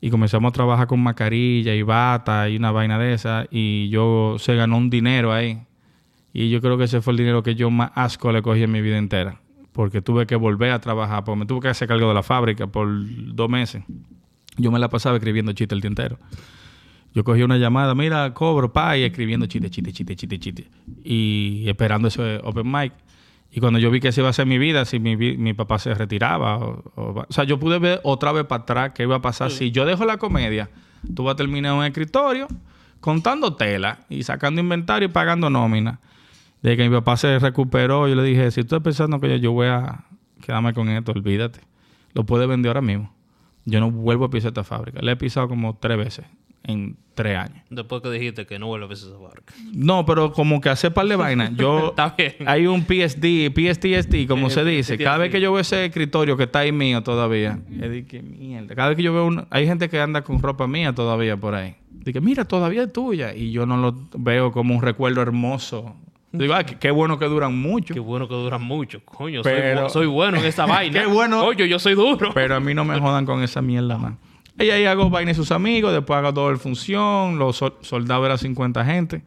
Y comenzamos a trabajar con mascarilla y bata y una vaina de esa y yo se ganó un dinero ahí. Y yo creo que ese fue el dinero que yo más asco le cogí en mi vida entera. Porque tuve que volver a trabajar, porque me tuve que hacer cargo de la fábrica por dos meses. Yo me la pasaba escribiendo chistes el día entero. Yo cogí una llamada, mira, cobro, pa, y escribiendo chiste, chiste, chiste, chiste, chiste. Y esperando ese open mic. Y cuando yo vi que esa iba a ser mi vida, si mi, mi papá se retiraba. O, o, sea, yo pude ver otra vez para atrás qué iba a pasar. Si yo dejo la comedia, tú vas a terminar en un escritorio contando tela y sacando inventario y pagando nómina. De que mi papá se recuperó, yo le dije, si tú estás pensando que yo, yo voy a quedarme con esto, olvídate. Lo puedes vender ahora mismo. Yo no vuelvo a pisar esta fábrica. Le he pisado como tres veces en tres años. Después que dijiste que no vuelve a pisar esa fábrica. No, pero como que hace par de vainas. Yo, Está bien. Hay un PSD, PSTSD, como se dice. Cada vez que yo veo ese escritorio que está ahí mío todavía, es de que mierda. Cada vez que yo veo un... Hay gente que anda con ropa mía todavía por ahí. Dice, mira, todavía es tuya. Y yo no lo veo como un recuerdo hermoso. Digo, ah, qué, bueno que duran mucho. Qué bueno que duran mucho. Coño, Pero- soy, soy bueno en esa vaina. Qué bueno. Coño, yo soy duro. Pero a mí no me jodan con esa mierda, man. Y ahí hago vaina y sus amigos, después hago todo el función, los sol- soldados eran 50 gente.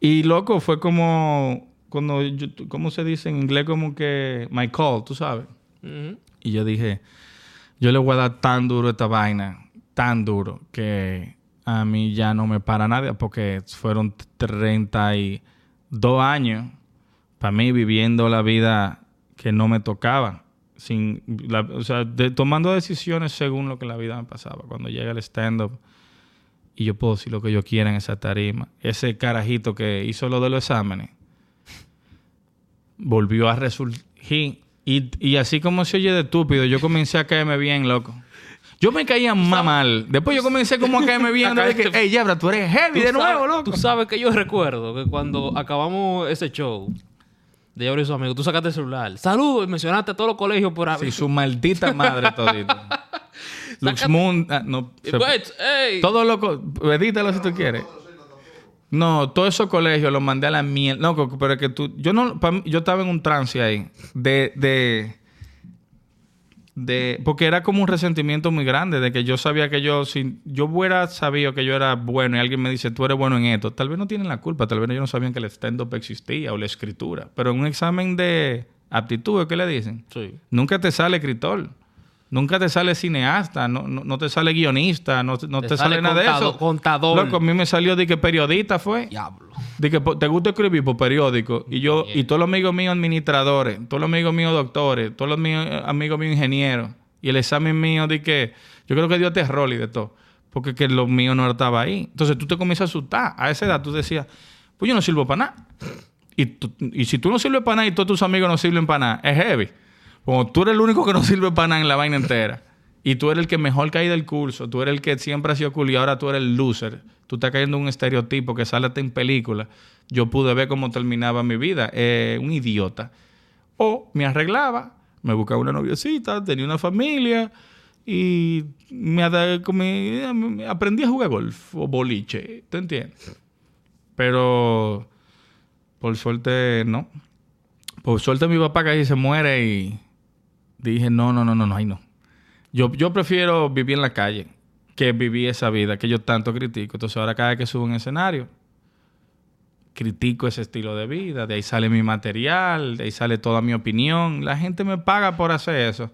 Y loco, fue como, cuando, yo- ¿cómo se dice en inglés? Como que, my call, tú sabes. Y yo dije, yo le voy a dar tan duro esta vaina, tan duro, que a mí ya no me para nadie, porque fueron 32 años para mí viviendo la vida que no me tocaba. Sin, la- o sea, de- tomando decisiones según lo que la vida me pasaba. Cuando llega el stand-up y yo puedo decir lo que yo quiera en esa tarima. Ese carajito que hizo lo de los exámenes volvió a resurgir. Y, y así como se oye de estúpido, yo comencé a caerme bien, loco. Yo me caía más mal. Después yo comencé como a caerme bien. De que, hey, Yabra, tú eres heavy Tú de nuevo, sabes- loco. Tú sabes que yo recuerdo que cuando acabamos ese show de Yabra y sus amigos, tú sacaste el celular. Saludos y mencionaste a todos los colegios por ahí. Sí, su maldita madre todito. Lux Moon, ah, no, se- Pues, ey. todo loco, edítalo si tú quieres. No, todos esos colegios los mandé a la mierda. No, pero es que tú, yo no, mí- yo estaba en un trance ahí de, de, de, porque era como un resentimiento muy grande de que yo sabía que yo, si yo hubiera sabido que yo era bueno y alguien me dice, tú eres bueno en esto, tal vez no tienen la culpa, tal vez ellos no sabían que el stand-up existía o la escritura, pero en un examen de aptitud, ¿qué le dicen? Sí. Nunca te sale escritor. Nunca te sale cineasta, no, no, no te sale guionista, no, no te, Te sale, sale nada de eso. contador. Loco, a mí me salió de que periodista fue. Diablo. De que te gusta escribir por periódico. Y yo, y todos los amigos míos administradores, todos los amigos míos doctores, todos los míos, eh, amigos míos ingenieros. Y el examen mío de que yo creo que dio terror y de todo. Porque que lo mío no estaba ahí. Entonces tú te comienzas a asustar. A esa edad tú decías, pues yo no sirvo para nada. Y, tú- y si tú no sirves para nada y todos tus amigos no sirven para nada, es heavy. Como tú eres el único que no sirve para nada en la vaina entera. Y tú eres el que mejor cae del curso. Tú eres el que siempre ha sido cool y ahora tú eres el loser. Tú estás cayendo en un estereotipo que sale hasta en película. Yo pude ver cómo terminaba mi vida. Eh, un idiota. O me arreglaba, me buscaba una noviecita, tenía una familia y me, me- aprendí a jugar golf o boliche. ¿Te entiendes? Pero por suerte no. Por suerte mi papá casi se muere y dije, no, no, no, no, no, ahí no. Yo, yo prefiero vivir en la calle que vivir esa vida que yo tanto critico. Entonces ahora cada vez que subo un escenario, critico ese estilo de vida. De ahí sale mi material, de ahí sale toda mi opinión. La gente me paga por hacer eso.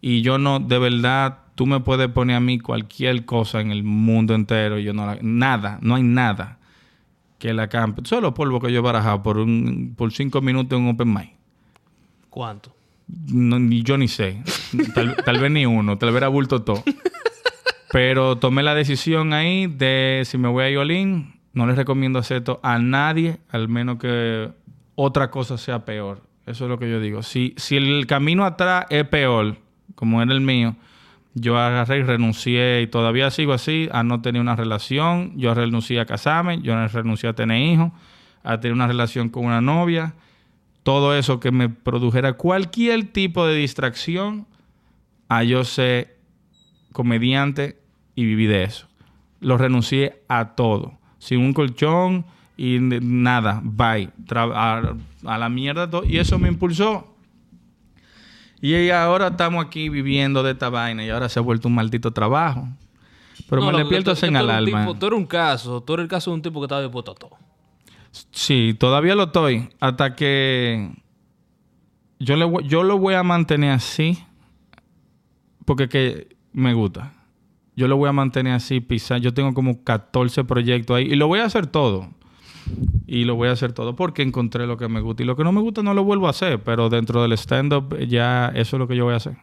Y yo no, de verdad, tú me puedes poner a mí cualquier cosa en el mundo entero. Yo no la- nada, no hay nada que la campe. Solo polvo que yo he barajado por, un, por cinco minutos en un open mic. ¿Cuánto? No, yo ni sé. Tal, vez ni uno, tal vez era bulto todo. Pero tomé la decisión ahí de si me voy a Yolín, no les recomiendo hacer esto a nadie, al menos que otra cosa sea peor. Eso es lo que yo digo. Si, si el camino atrás es peor, como era el mío, yo agarré y renuncié y todavía sigo así a no tener una relación. Yo renuncié a casarme, yo renuncié a tener hijos, a tener una relación con una novia. Todo eso que me produjera cualquier tipo de distracción a yo ser comediante y viví de eso. Lo renuncié a todo. Sin un colchón y nada. Bye. A, a la mierda todo. Y eso me impulsó. Y ahora estamos aquí viviendo de esta vaina y ahora se ha vuelto un maldito trabajo. Pero No, me tú- tú en el alma. tipo- tú eres un caso, tú eres el caso de un tipo que estaba dispuesto a todo. Sí, todavía lo estoy. Hasta que yo, le, yo lo voy a mantener así. Porque que me gusta. Yo lo voy a mantener así, pisar. Yo tengo como 14 proyectos ahí. Y lo voy a hacer todo. Y lo voy a hacer todo porque encontré lo que me gusta. Y lo que no me gusta no lo vuelvo a hacer. Pero dentro del stand-up ya eso es lo que yo voy a hacer.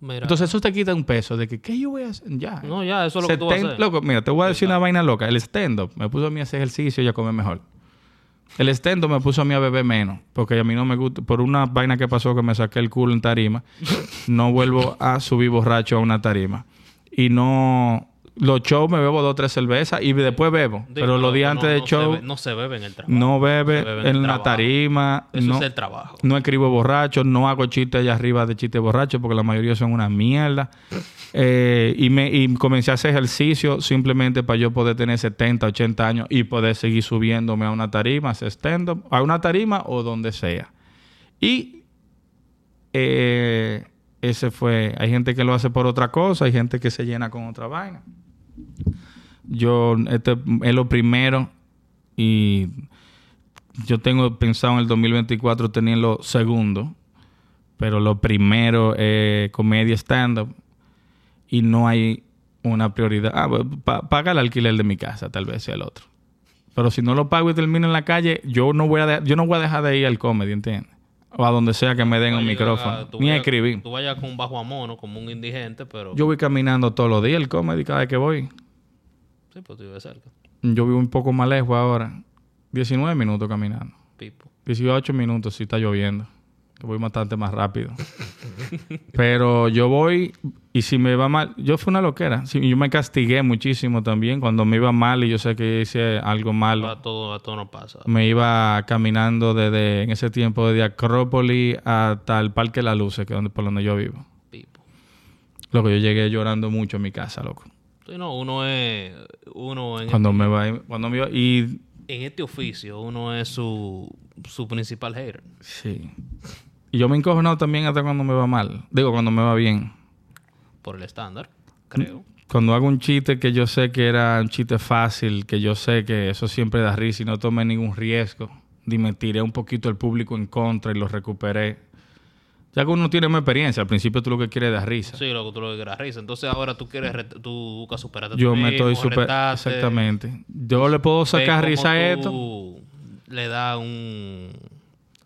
Mira. Entonces eso te quita un peso de que, ¿qué yo voy a hacer? Ya. no, ya, eso es lo que tú vas a 70 hacer. Loco, mira, te voy a decir una vaina loca. El stand-up me puso a mí a hacer ejercicio y a comer mejor. El stand-up me puso a mí a beber menos. Porque a mí no me gusta. Por una vaina que pasó que me saqué el culo en tarima, no vuelvo a subir borracho a una tarima. Y no. Los shows me bebo dos o tres cervezas y después bebo. Digo, Pero los días no, antes del no se show be- no se bebe en el trabajo. no bebe en en, la trabajo. tarima. Eso no, es el trabajo. no escribo borracho, no hago chistes allá arriba de chistes borrachos porque la mayoría son una mierda. Eh, y, me, y comencé a hacer ejercicio simplemente para yo poder tener 70, 80 años y poder seguir subiéndome a una tarima, hacer stand-up, a una tarima o donde sea. Y eh, ese fue. Hay gente que lo hace por otra cosa, hay gente que se llena con otra vaina. Yo, este es lo primero y yo tengo pensado en el 2024 tener lo segundo, pero lo primero es comedia stand-up y no hay una prioridad. Ah, pa- paga el alquiler de mi casa, tal vez sea el otro. Pero si no lo pago y termino en la calle, yo no voy a, yo no voy a dejar de ir al comedy, ¿entiendes? O a donde sea que me den un micrófono. tú Ni a escribir. Tú vayas con un bajo a mono, como un indigente, pero... Yo voy caminando todos los días al comedy cada vez que voy. Sí, pues tú vives cerca. Yo vivo un poco más lejos ahora. 19 minutos caminando. Pipo. 18 minutos si está lloviendo. Que voy bastante más rápido. Pero yo voy y si me va mal, yo fue una loquera. Yo me castigué muchísimo también cuando me iba mal y yo sé que hice algo malo. A todo, a todo no pasa. Me iba caminando desde en ese tiempo desde Acrópolis hasta el Parque La Luce, que es donde, por donde yo vivo. Pipo. Loco, yo llegué llorando mucho a mi casa, loco. Sí, no, uno es... Uno en, Cuando me va, cuando me iba, y en este oficio, uno es su, su principal hater. sí. Y yo me encojonado también hasta cuando me va mal. Digo, cuando me va bien. Por el estándar, creo. Cuando hago un chiste que yo sé que era un chiste fácil, que yo sé que eso siempre da risa y no tomé ningún riesgo, y me tiré un poquito el público en contra y lo recuperé. Ya que uno tiene más experiencia, al principio tú lo que quieres es dar risa. Sí, lo que tú lo que quieras risa. Entonces ahora tú quieres... Tú buscas superarte yo me mismo, estoy retarte, Exactamente. Yo le puedo sacar risa a esto. Le da un...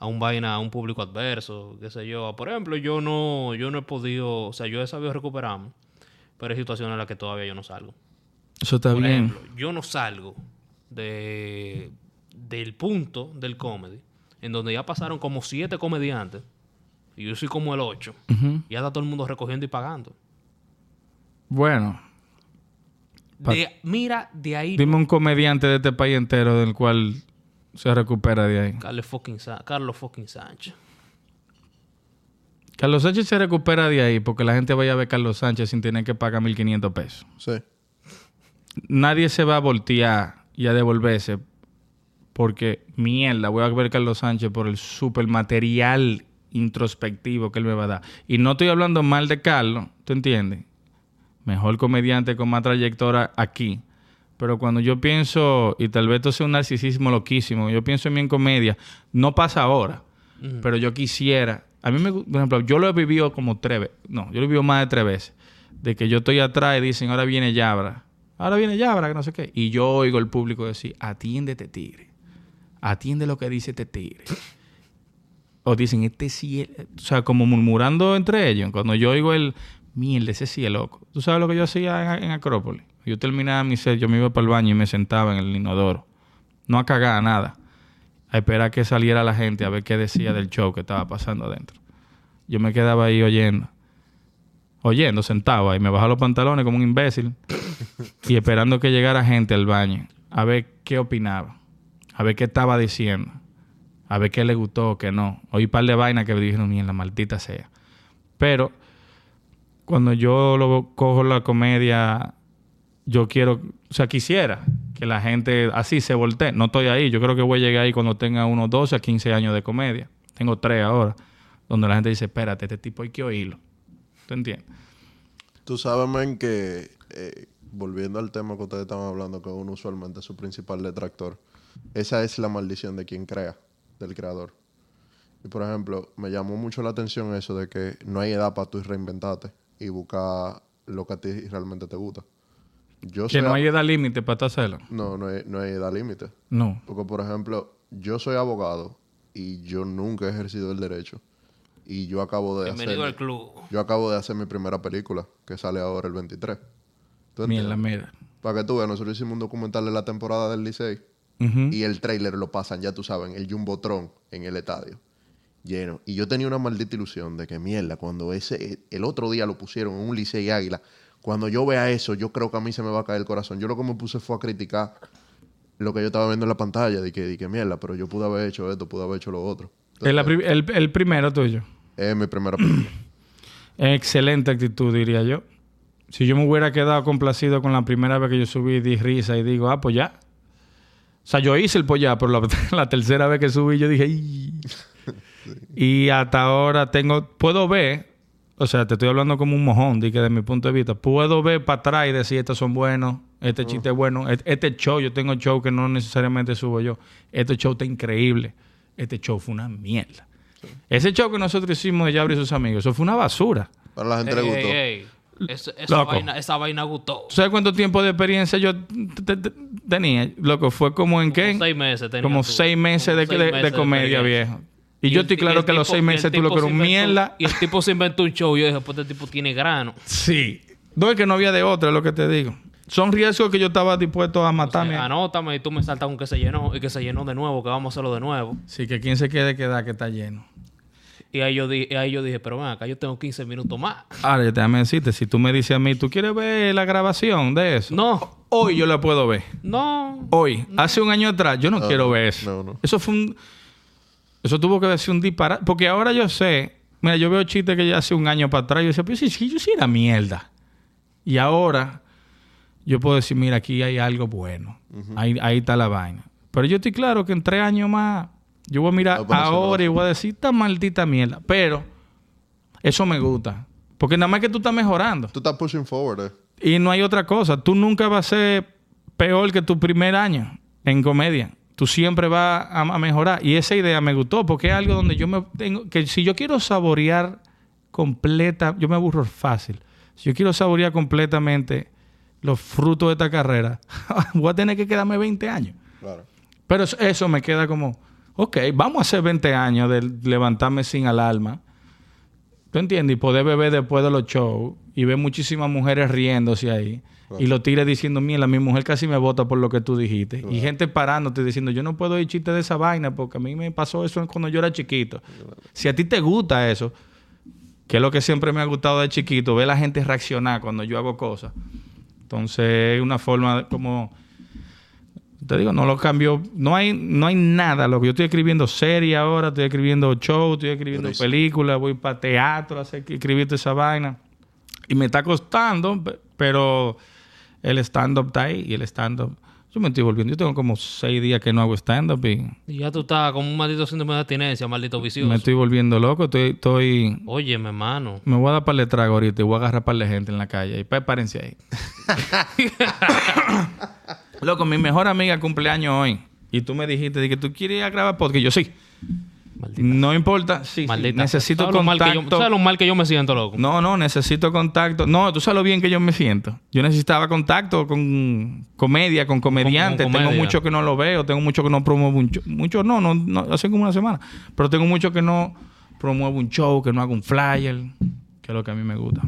A un vaina, a un público adverso, qué sé yo. Por ejemplo, yo no, yo no he podido... O sea, yo he sabido recuperarme. Pero hay situaciones en las que todavía yo no salgo. Eso está Por bien. ejemplo, yo no salgo de, del punto del comedy, en donde ya pasaron como siete comediantes, y yo soy como el ocho, y ya está todo el mundo recogiendo y pagando. Bueno, De- mira, de ahí... dime un comediante de este país entero del cual se recupera de ahí. Carlos fucking, Sa- Carlos fucking Sánchez. Carlos Sánchez se recupera de ahí porque la gente vaya a ver a Carlos Sánchez sin tener que pagar 1.500 pesos. Sí. nadie se va a voltear y a devolverse porque mierda, voy a ver a Carlos Sánchez por el super material introspectivo que él me va a dar. Y no estoy hablando mal de Carlos, ¿tú entiendes? Mejor comediante con más trayectoria aquí. Pero cuando yo pienso, y tal vez esto sea un narcisismo loquísimo, yo pienso en mí en comedia, no pasa ahora, pero yo quisiera. A mí, me, por ejemplo, yo lo he vivido como tres veces. No, yo lo he vivido más de tres veces. De que yo estoy atrás y dicen, ahora viene Yabra. Ahora viene Yabra, que no sé qué. Y yo oigo al público decir, atiéndete, tigre. Atiende lo que dice este tigre. o dicen, este es... O sea, como murmurando entre ellos. Cuando yo oigo el, mierda, ese loco. ¿Tú sabes lo que yo hacía en, en Acrópolis? Yo terminaba mi set, yo me iba para el baño y me sentaba en el inodoro. No a cagar, nada. A esperar que saliera la gente a ver qué decía del show que estaba pasando adentro. Yo me quedaba ahí oyendo. Oyendo, sentado ahí. Me bajaba los pantalones como un imbécil. y esperando que llegara gente al baño. A ver qué opinaba. A ver qué estaba diciendo. A ver qué le gustó o qué no. Oí un par de vainas que me dijeron, mierda, maldita sea. Pero cuando yo lo cojo la comedia, yo quiero, o sea, quisiera que la gente así se voltee. No estoy ahí. Yo creo que voy a llegar ahí cuando tenga unos 12 a 15 años de comedia. Tengo tres ahora. Donde la gente dice, espérate, este tipo hay que oírlo. ¿Tú entiendes? Tú sabes, man, que eh, volviendo al tema que ustedes estaban hablando, que uno usualmente es su principal detractor, esa es la maldición de quien crea, del creador. Y por ejemplo, me llamó mucho la atención eso de que no hay edad para tú reinventarte y buscar lo que a ti realmente te gusta. Yo Que soy no hay edad límite para hacerlo. no, no hay, no hay edad límite. No. Porque, por ejemplo, yo soy abogado y yo nunca he ejercido el derecho. Y yo acabo de Bienvenido hacer... al club. Yo acabo de hacer mi primera película, que sale ahora el 23. ¿Tú Mierda, entiendes? mira. Para que tú veas, nosotros hicimos un documental de la temporada del Licey y el trailer lo pasan, ya tú sabes, el Jumbotron en el estadio. Lleno. Y yo tenía una maldita ilusión de que mierda, cuando ese, el otro día lo pusieron en un Licey Águila, cuando yo vea eso, yo creo que a mí se me va a caer el corazón. Yo lo que me puse fue a criticar lo que yo estaba viendo en la pantalla, de que, de que mierda, pero yo pude haber hecho esto, pude haber hecho lo otro. Es la pri- el, el primero tuyo. Es mi primera película. Excelente actitud, diría yo. Si yo me hubiera quedado complacido con la primera vez que yo subí, di risa y digo, ah, pues ya. O sea, yo hice el pues ya, pero la, la tercera vez que subí yo dije, "Ih". Y hasta ahora tengo, puedo ver, o sea, te estoy hablando como un mojón, di que de mi punto de vista, puedo ver para atrás y decir, estos son buenos, este chiste es bueno, este, este show, yo tengo show que no necesariamente subo yo, este show está increíble, este show fue una mierda. Ese show que nosotros hicimos de Yabri y sus amigos, eso fue una basura. Para la gente le gustó. ey, ey. Esa, esa Loco. vaina, esa vaina gustó. ¿Sabes cuánto tiempo de experiencia yo te- te- tenía? Loco, fue como en qué? Como seis meses tenía Como tú. seis meses de, Como de- seis de de comedia, viejo. Y, yo el estoy claro que los tipo- seis y meses tú lo que era un mierda. Y el tipo se inventó un show. Yo dije, pues este tipo tiene grano. Sí. No es que no había de otra, es lo que te digo. Son riesgos que yo estaba dispuesto a matarme. Anótame y tú me saltas con que se llenó y que se llenó de nuevo, que vamos a hacerlo de nuevo. Sí, que quien se quede queda que está lleno. Y ahí yo, di- y ahí yo dije, pero ven acá, yo tengo 15 minutos más. Ahora, déjame decirte, si tú me dices a mí, ¿tú quieres ver la grabación de eso? No, Hoy yo la puedo ver. no. Hoy. Hace un año atrás, yo no, No, quiero ver eso. no, no. Eso fue un... Eso tuvo que ser un disparate. Porque ahora yo sé... Mira, yo veo chistes que ya hace un año para atrás. Yo decía, pues sí, sí, yo sí era mierda. Y ahora yo puedo decir, mira, aquí hay algo bueno. ahí, ahí está la vaina. Pero yo estoy claro que en tres años más... Yo voy a mirar No, pero eso no va a ahora y voy a decir, esta maldita mierda. Pero eso me gusta. Porque nada más que tú estás mejorando. Tú estás pushing forward, eh. Y no hay otra cosa. Tú nunca vas a ser peor que tu primer año en comedia. Tú siempre vas a, a mejorar. Y esa idea me gustó porque es algo donde yo me tengo... Que si yo quiero saborear completa... Yo me aburro fácil. Si yo quiero saborear completamente los frutos de esta carrera, voy a tener que quedarme 20 años. Claro. Pero eso, eso me queda como... Ok, vamos a hacer 20 años de levantarme sin alarma. ¿Tú entiendes? Y poder beber después de los shows y ver muchísimas mujeres riéndose ahí. Y lo tires diciendo, mira, mi mujer casi me vota por lo que tú dijiste. Y gente parándote diciendo, yo no puedo ir chiste de esa vaina porque a mí me pasó eso cuando yo era chiquito. Si a ti te gusta eso, que es lo que siempre me ha gustado de chiquito, ver la gente reaccionar cuando yo hago cosas. Entonces, es una forma como... Te digo, no lo cambio. No hay, no hay nada. Lo que yo estoy escribiendo serie ahora, estoy escribiendo show, estoy escribiendo películas, voy para teatro a hacer, escribir toda esa vaina. Y me está costando, pe- pero el stand-up está ahí y el stand-up. Yo me estoy volviendo. Yo tengo como seis días que no hago stand-up y Y ya tú estás como un maldito síndrome de abstinencia, maldito vicioso. me estoy volviendo loco. Estoy, estoy Óyeme, hermano. me voy a dar para el trago ahorita y voy a agarrar para la gente en la calle. Y prepárense ahí. Loco, mi mejor amiga cumpleaños hoy. Y tú me dijiste de que tú quieres ir a grabar podcast. Y yo sí. Maldita. No importa. Sí, sí, necesito ¿Sabes lo yo- contacto. ¿Sabes lo mal que yo me siento, loco? No, no, necesito contacto. No, tú sabes lo bien que yo me siento. Yo necesitaba contacto con comedia, con comediantes. con tengo comedia. mucho que no lo veo, tengo mucho que no promuevo un show. Mucho no, no, no, hace como una semana. Pero tengo mucho que no promuevo un show, que no hago un flyer, que es lo que a mí me gusta.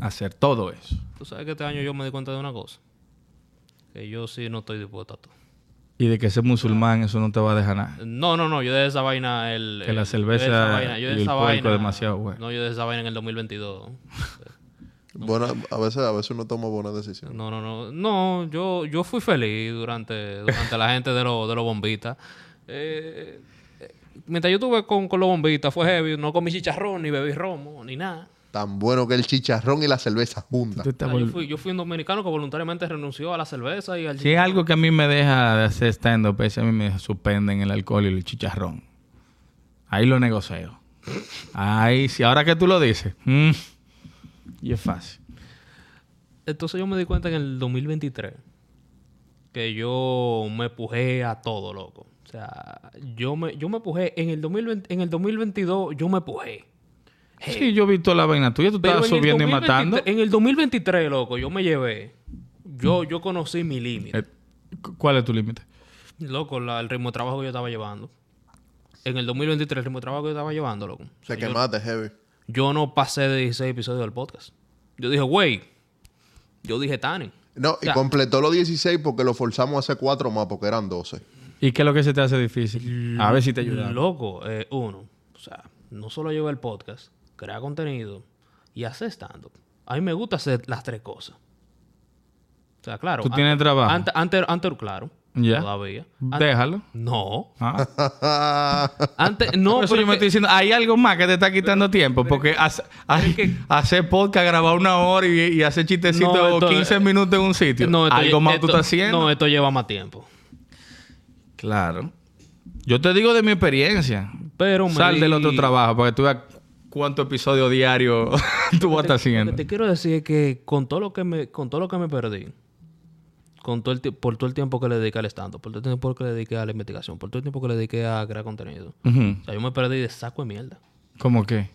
Hacer todo eso. Tú sabes que este año yo me di cuenta de una cosa. Que yo sí no estoy dispuesto a todo. Y de que ser musulmán, eso no te va a dejar nada. No, no, no. Yo dejé esa vaina el... Que la el- cerveza yo dejé esa vaina, yo y el esa puerco vaina- demasiado bueno. No, yo dejé esa vaina en el 2022. Buena, a veces, a veces uno toma buenas decisiones. No, no, no. No, yo, yo fui feliz durante, durante la gente de los de los bombitas. Eh, eh, mientras yo estuve con, con los bombitas, fue heavy. No comí chicharrón, ni bebí romo, ni nada. Tan bueno que el chicharrón y la cerveza juntas. Yo, fui, yo fui un dominicano que voluntariamente renunció a la cerveza y al Si hay algo que a mí me deja de hacer stand-up, es a mí me suspenden el alcohol y el chicharrón. Ahí lo negocio. Ahí, si ahora que tú lo dices. mm, y es fácil. Entonces yo me di cuenta en el 2023 que yo me pujé a todo, loco. O sea, yo me, yo me pujé en el, 2020, en el 2022, yo me pujé. Sí, yo he visto la vaina tuya. Tú Pero estabas subiendo y 2023 matando. En el 2023, loco, yo me llevé. Yo, yo conocí mi límite. Eh, cu- ¿Cuál es tu límite? Loco, la- el ritmo de trabajo que yo estaba llevando. En el 2023, el ritmo de trabajo que yo estaba llevando, loco. Se quemaste, heavy. Yo no pasé de 16 episodios del podcast. Yo dije, güey. Yo dije, Tani. No, y completó los 16 porque lo forzamos a hacer cuatro más porque eran 12. ¿Y qué es lo que se te hace difícil? A ver si te ayuda. Loco, eh, uno, o sea, no solo llevar el podcast, crear contenido y hacer stand-up. A mí me gusta hacer las tres cosas. O sea, claro. ¿Tú tienes trabajo? Antes, antes, antes, claro. Ya. Todavía. Antes- Déjalo. no. Ah. Antes, no. Por eso pero yo me es estoy diciendo, hay algo más que te está quitando tiempo. Porque hace- hacer podcast, grabar una hora y, y hacer chistecitos No, esto- 15 minutos en un sitio. no, esto- algo más tú esto- estás haciendo. No, esto lleva más tiempo. Claro. Yo te digo de mi experiencia. Pero me Sal di- del otro trabajo para que tú veas cuántos episodios diarios tú vas a estar Lo que haciendo. te quiero decir es que con todo lo que me, con todo lo que me perdí, con todo el por todo el tiempo que le dediqué al stand por todo el tiempo que le dediqué a la investigación, por todo el tiempo que le dediqué a crear contenido. O sea, yo me perdí de saco de mierda. ¿Cómo qué?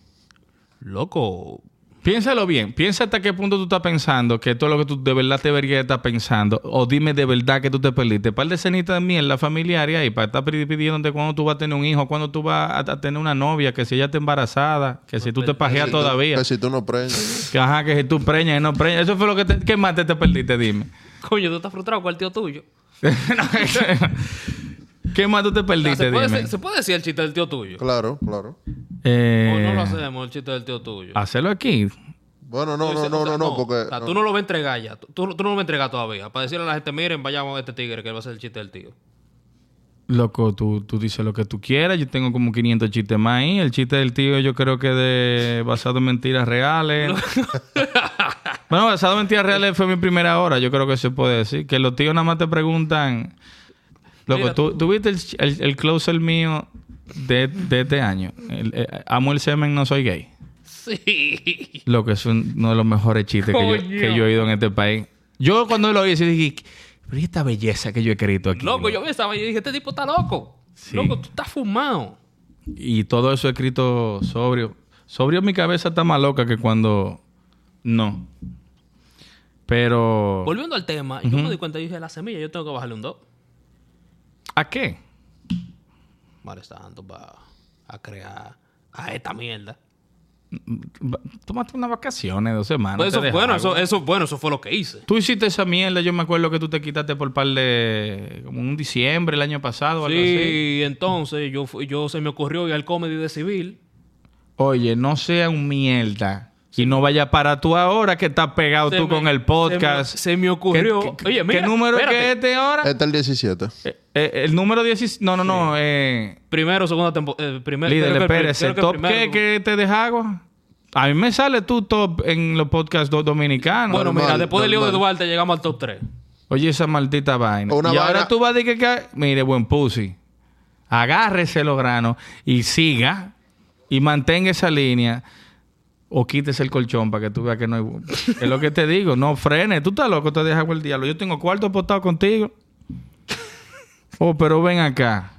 Loco. Piénsalo bien. Piensa hasta qué punto tú estás pensando que todo lo que tú de verdad te deberías estar pensando. O dime de verdad que tú te perdiste. Par de cenitas de mierda familiar y para estar pidiéndote cuándo tú vas a tener un hijo, cuándo tú vas a, tener una novia, que si ella está embarazada, que si tú te pajeas Si tú- todavía. Que si tú no prendes. Que ajá, que si tú preñas y no preñas. Eso fue lo que te... ¿Qué más te, te perdiste? Dime. Coño, tú estás frustrado con el tío tuyo. ¿Qué más tú te O sea, perdiste? ¿se, puede, Dime. decir- se puede decir el chiste del tío tuyo? Claro, claro. Eh, ¿O no lo hacemos, el chiste del tío tuyo? Hacerlo aquí. Bueno, no, no, no, no, no, porque. O sea, no. tú no lo vas a entregar ya. Tú, tú- tú no lo vas a entregar todavía. Para decirle a la gente, miren, vayamos a este tigre que va a ser el chiste del tío. Loco, tú, tú dices lo que tú quieras. Yo tengo como 500 chistes más ahí. El chiste del tío yo creo que de basado en mentiras reales. bueno, basado en mentiras reales fue mi primera hora. Yo creo que se puede decir. Que los tíos nada más te preguntan... Loco, Mira, ¿tú, tú viste el, el, el closer mío de, de este año? El- eh, amo el semen, no soy gay. Sí. Loco, es un- uno de los mejores chistes que yo, Coño. que yo he oído en este país. Yo cuando lo hice dije... Pero ¿y esta belleza que yo he escrito aquí. Loco, yo vi esa vaina y dije, este tipo está loco. Sí. Loco, tú estás fumado. Y todo eso escrito sobrio. Sobrio mi cabeza está más loca que cuando no. Pero Volviendo al tema, yo me di cuenta y dije, la semilla, yo tengo que bajarle un 2. ¿a qué? Mal tanto para a crear a esta mierda. Va- Tómate unas vacaciones, dos semanas. Pues eso, bueno, eso, eso, bueno, eso fue lo que hice. Tú hiciste esa mierda, yo me acuerdo que tú te quitaste por par de... como un diciembre el año pasado o algo así. Sí, entonces yo, yo se me ocurrió ir al comedy de civil. Oye, no sea un mierda. Y no vaya para tú ahora que estás pegado Se tú me- con el podcast. Se me, se me ocurrió. ¿Qué, qué- Oye, mira, ¿qué número es espérate. que es este ahora? Este es el 17. Eh, eh, el número 16... No, no, no. Eh, Primero, segunda temporada. Eh, primer, Líder, espérese. el ¿Top primero- qué que te deja agua? A mí me sale tu top en los podcasts do- dominicanos. Bueno, Normal, mira, después del lío de normal. Duarte llegamos al top 3. Oye, esa maldita vaina. Una y ahora tú vas a decir que, que- Mire, buen pussy. Agárrese los granos y siga y mantenga esa línea. O quítese el colchón para que tú veas que no hay... es lo que te digo. No frene. Tú estás loco, te dejas el diablo. Yo tengo cuarto apostado contigo. Oh, pero ven acá.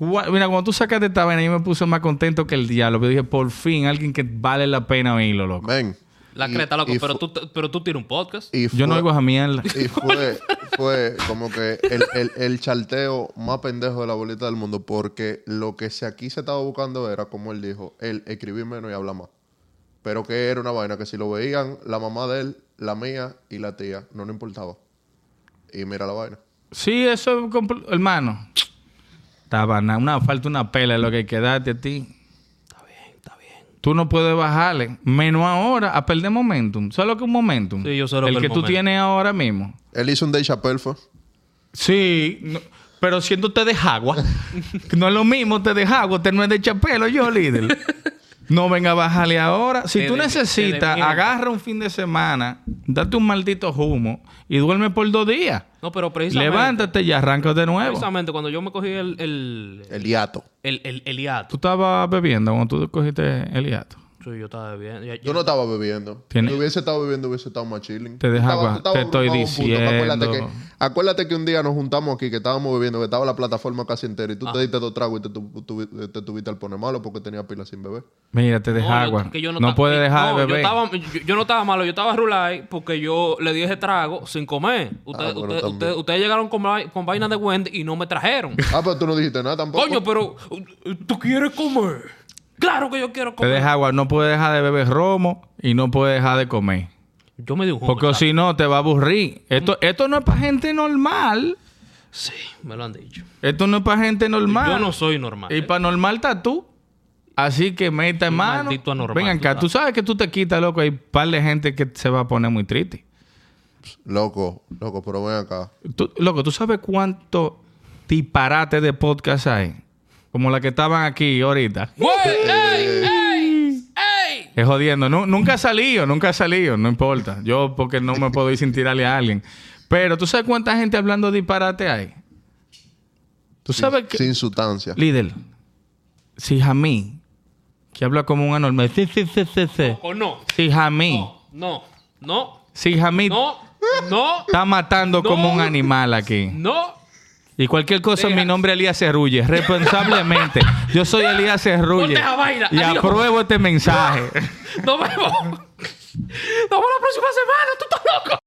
Mira, cuando tú sacaste esta vaina, yo me puse más contento que el diablo. Pero dije, por fin, alguien que vale la pena oírlo, loco. Men. La y- creta, loco. Pero tú, pero tú tienes un podcast. y Yo no oigo esa mierda. Y fue, fue como que el, el, el charteo más pendejo de la bolita del mundo, porque lo que se aquí se estaba buscando era, como él dijo, él escribir menos y hablar más. Pero que era una vaina que si lo veían la mamá de él, la mía y la tía, no le importaba. Y mira la vaina. Sí, eso, hermano. Estaba na- una falta una pela lo que hay que darte a ti. Está bien, está bien. Tú no puedes bajarle. Menos ahora a perder momentum. ¿Sabes lo que es un momentum? Sí, yo sé lo El que tú momentum. tienes ahora mismo. Él hizo un Day Chappelle, fue. Sí, no- pero siéndote de agua. no es lo mismo te de agua, te no es de chapelo yo, líder. No venga a bajarle ahora. Si Te tú de- necesitas, agarra un fin de semana, date un maldito humo y duerme por dos días. No, pero precisamente... Levántate y arranca de nuevo. Precisamente cuando yo me cogí el... El, El hiato. el, el, el hiato. Tú estabas bebiendo cuando tú cogiste el hiato. Sí, yo estaba no estaba bebiendo. Si hubiese estado bebiendo, hubiese estado más chilling. Te deja Estaba- agua- estaba te estoy Acuérdate diciendo. que, acuérdate que un día nos juntamos aquí, que estábamos bebiendo, que estaba la plataforma casi entera, y tú te diste dos tragos y te, tu- tu- te tuviste al poner malo porque tenía pila sin beber. Mira, te deja No, yo- agua. que yo no ta- puedes dejar no, de Yo, beber. estaba, yo, yo no estaba malo, yo estaba rulay porque yo le di ese trago sin comer. Ustedes Ah, bueno, ustedes- también. ustedes- ustedes llegaron con, con vaina de Wendy y no me trajeron. Ah, pero tú no dijiste nada tampoco. Coño, pero tú quieres comer. Claro que yo quiero Te comer. deja agua. No puedes dejar de beber romo y no puedes dejar de comer. Yo me di un jugo. Porque si no, te va a aburrir. Esto, esto no es para gente normal. Sí, me lo han dicho. Esto no es para gente normal. Yo no soy normal. Y ¿eh? para normal estás tú. Así que meta en mano. maldito anormal, Vengan acá. Tú sabes que tú te quitas, loco. Hay un par de gente que se va a poner muy triste. Loco, loco, pero ven acá. Tú- loco, ¿tú sabes cuánto disparate de podcast hay? Como la que estaban aquí ahorita. ¡Ey! ¡Ey! ¡Ey! Es jodiendo. Nu- nunca ha salido, nunca ha salido. No importa. Yo porque no me puedo ir sin tirarle a alguien. Pero ¿tú sabes cuánta gente hablando disparate hay? ¿Tú sabes que... Sin sustancia. Líder, si Jamí, que habla como un anormal, sí, sí, sí, sí, sí. O no. Si Jamí, No. No. No. si Jamí No. No. está matando No. como un animal aquí. No. Y cualquier cosa, Deja. mi nombre es Elías Cerrulle. Responsablemente. Yo soy Elías Cerrulle. Y Adiós. apruebo este mensaje. Nos vemos. Nos vemos la próxima semana. Tú estás loco.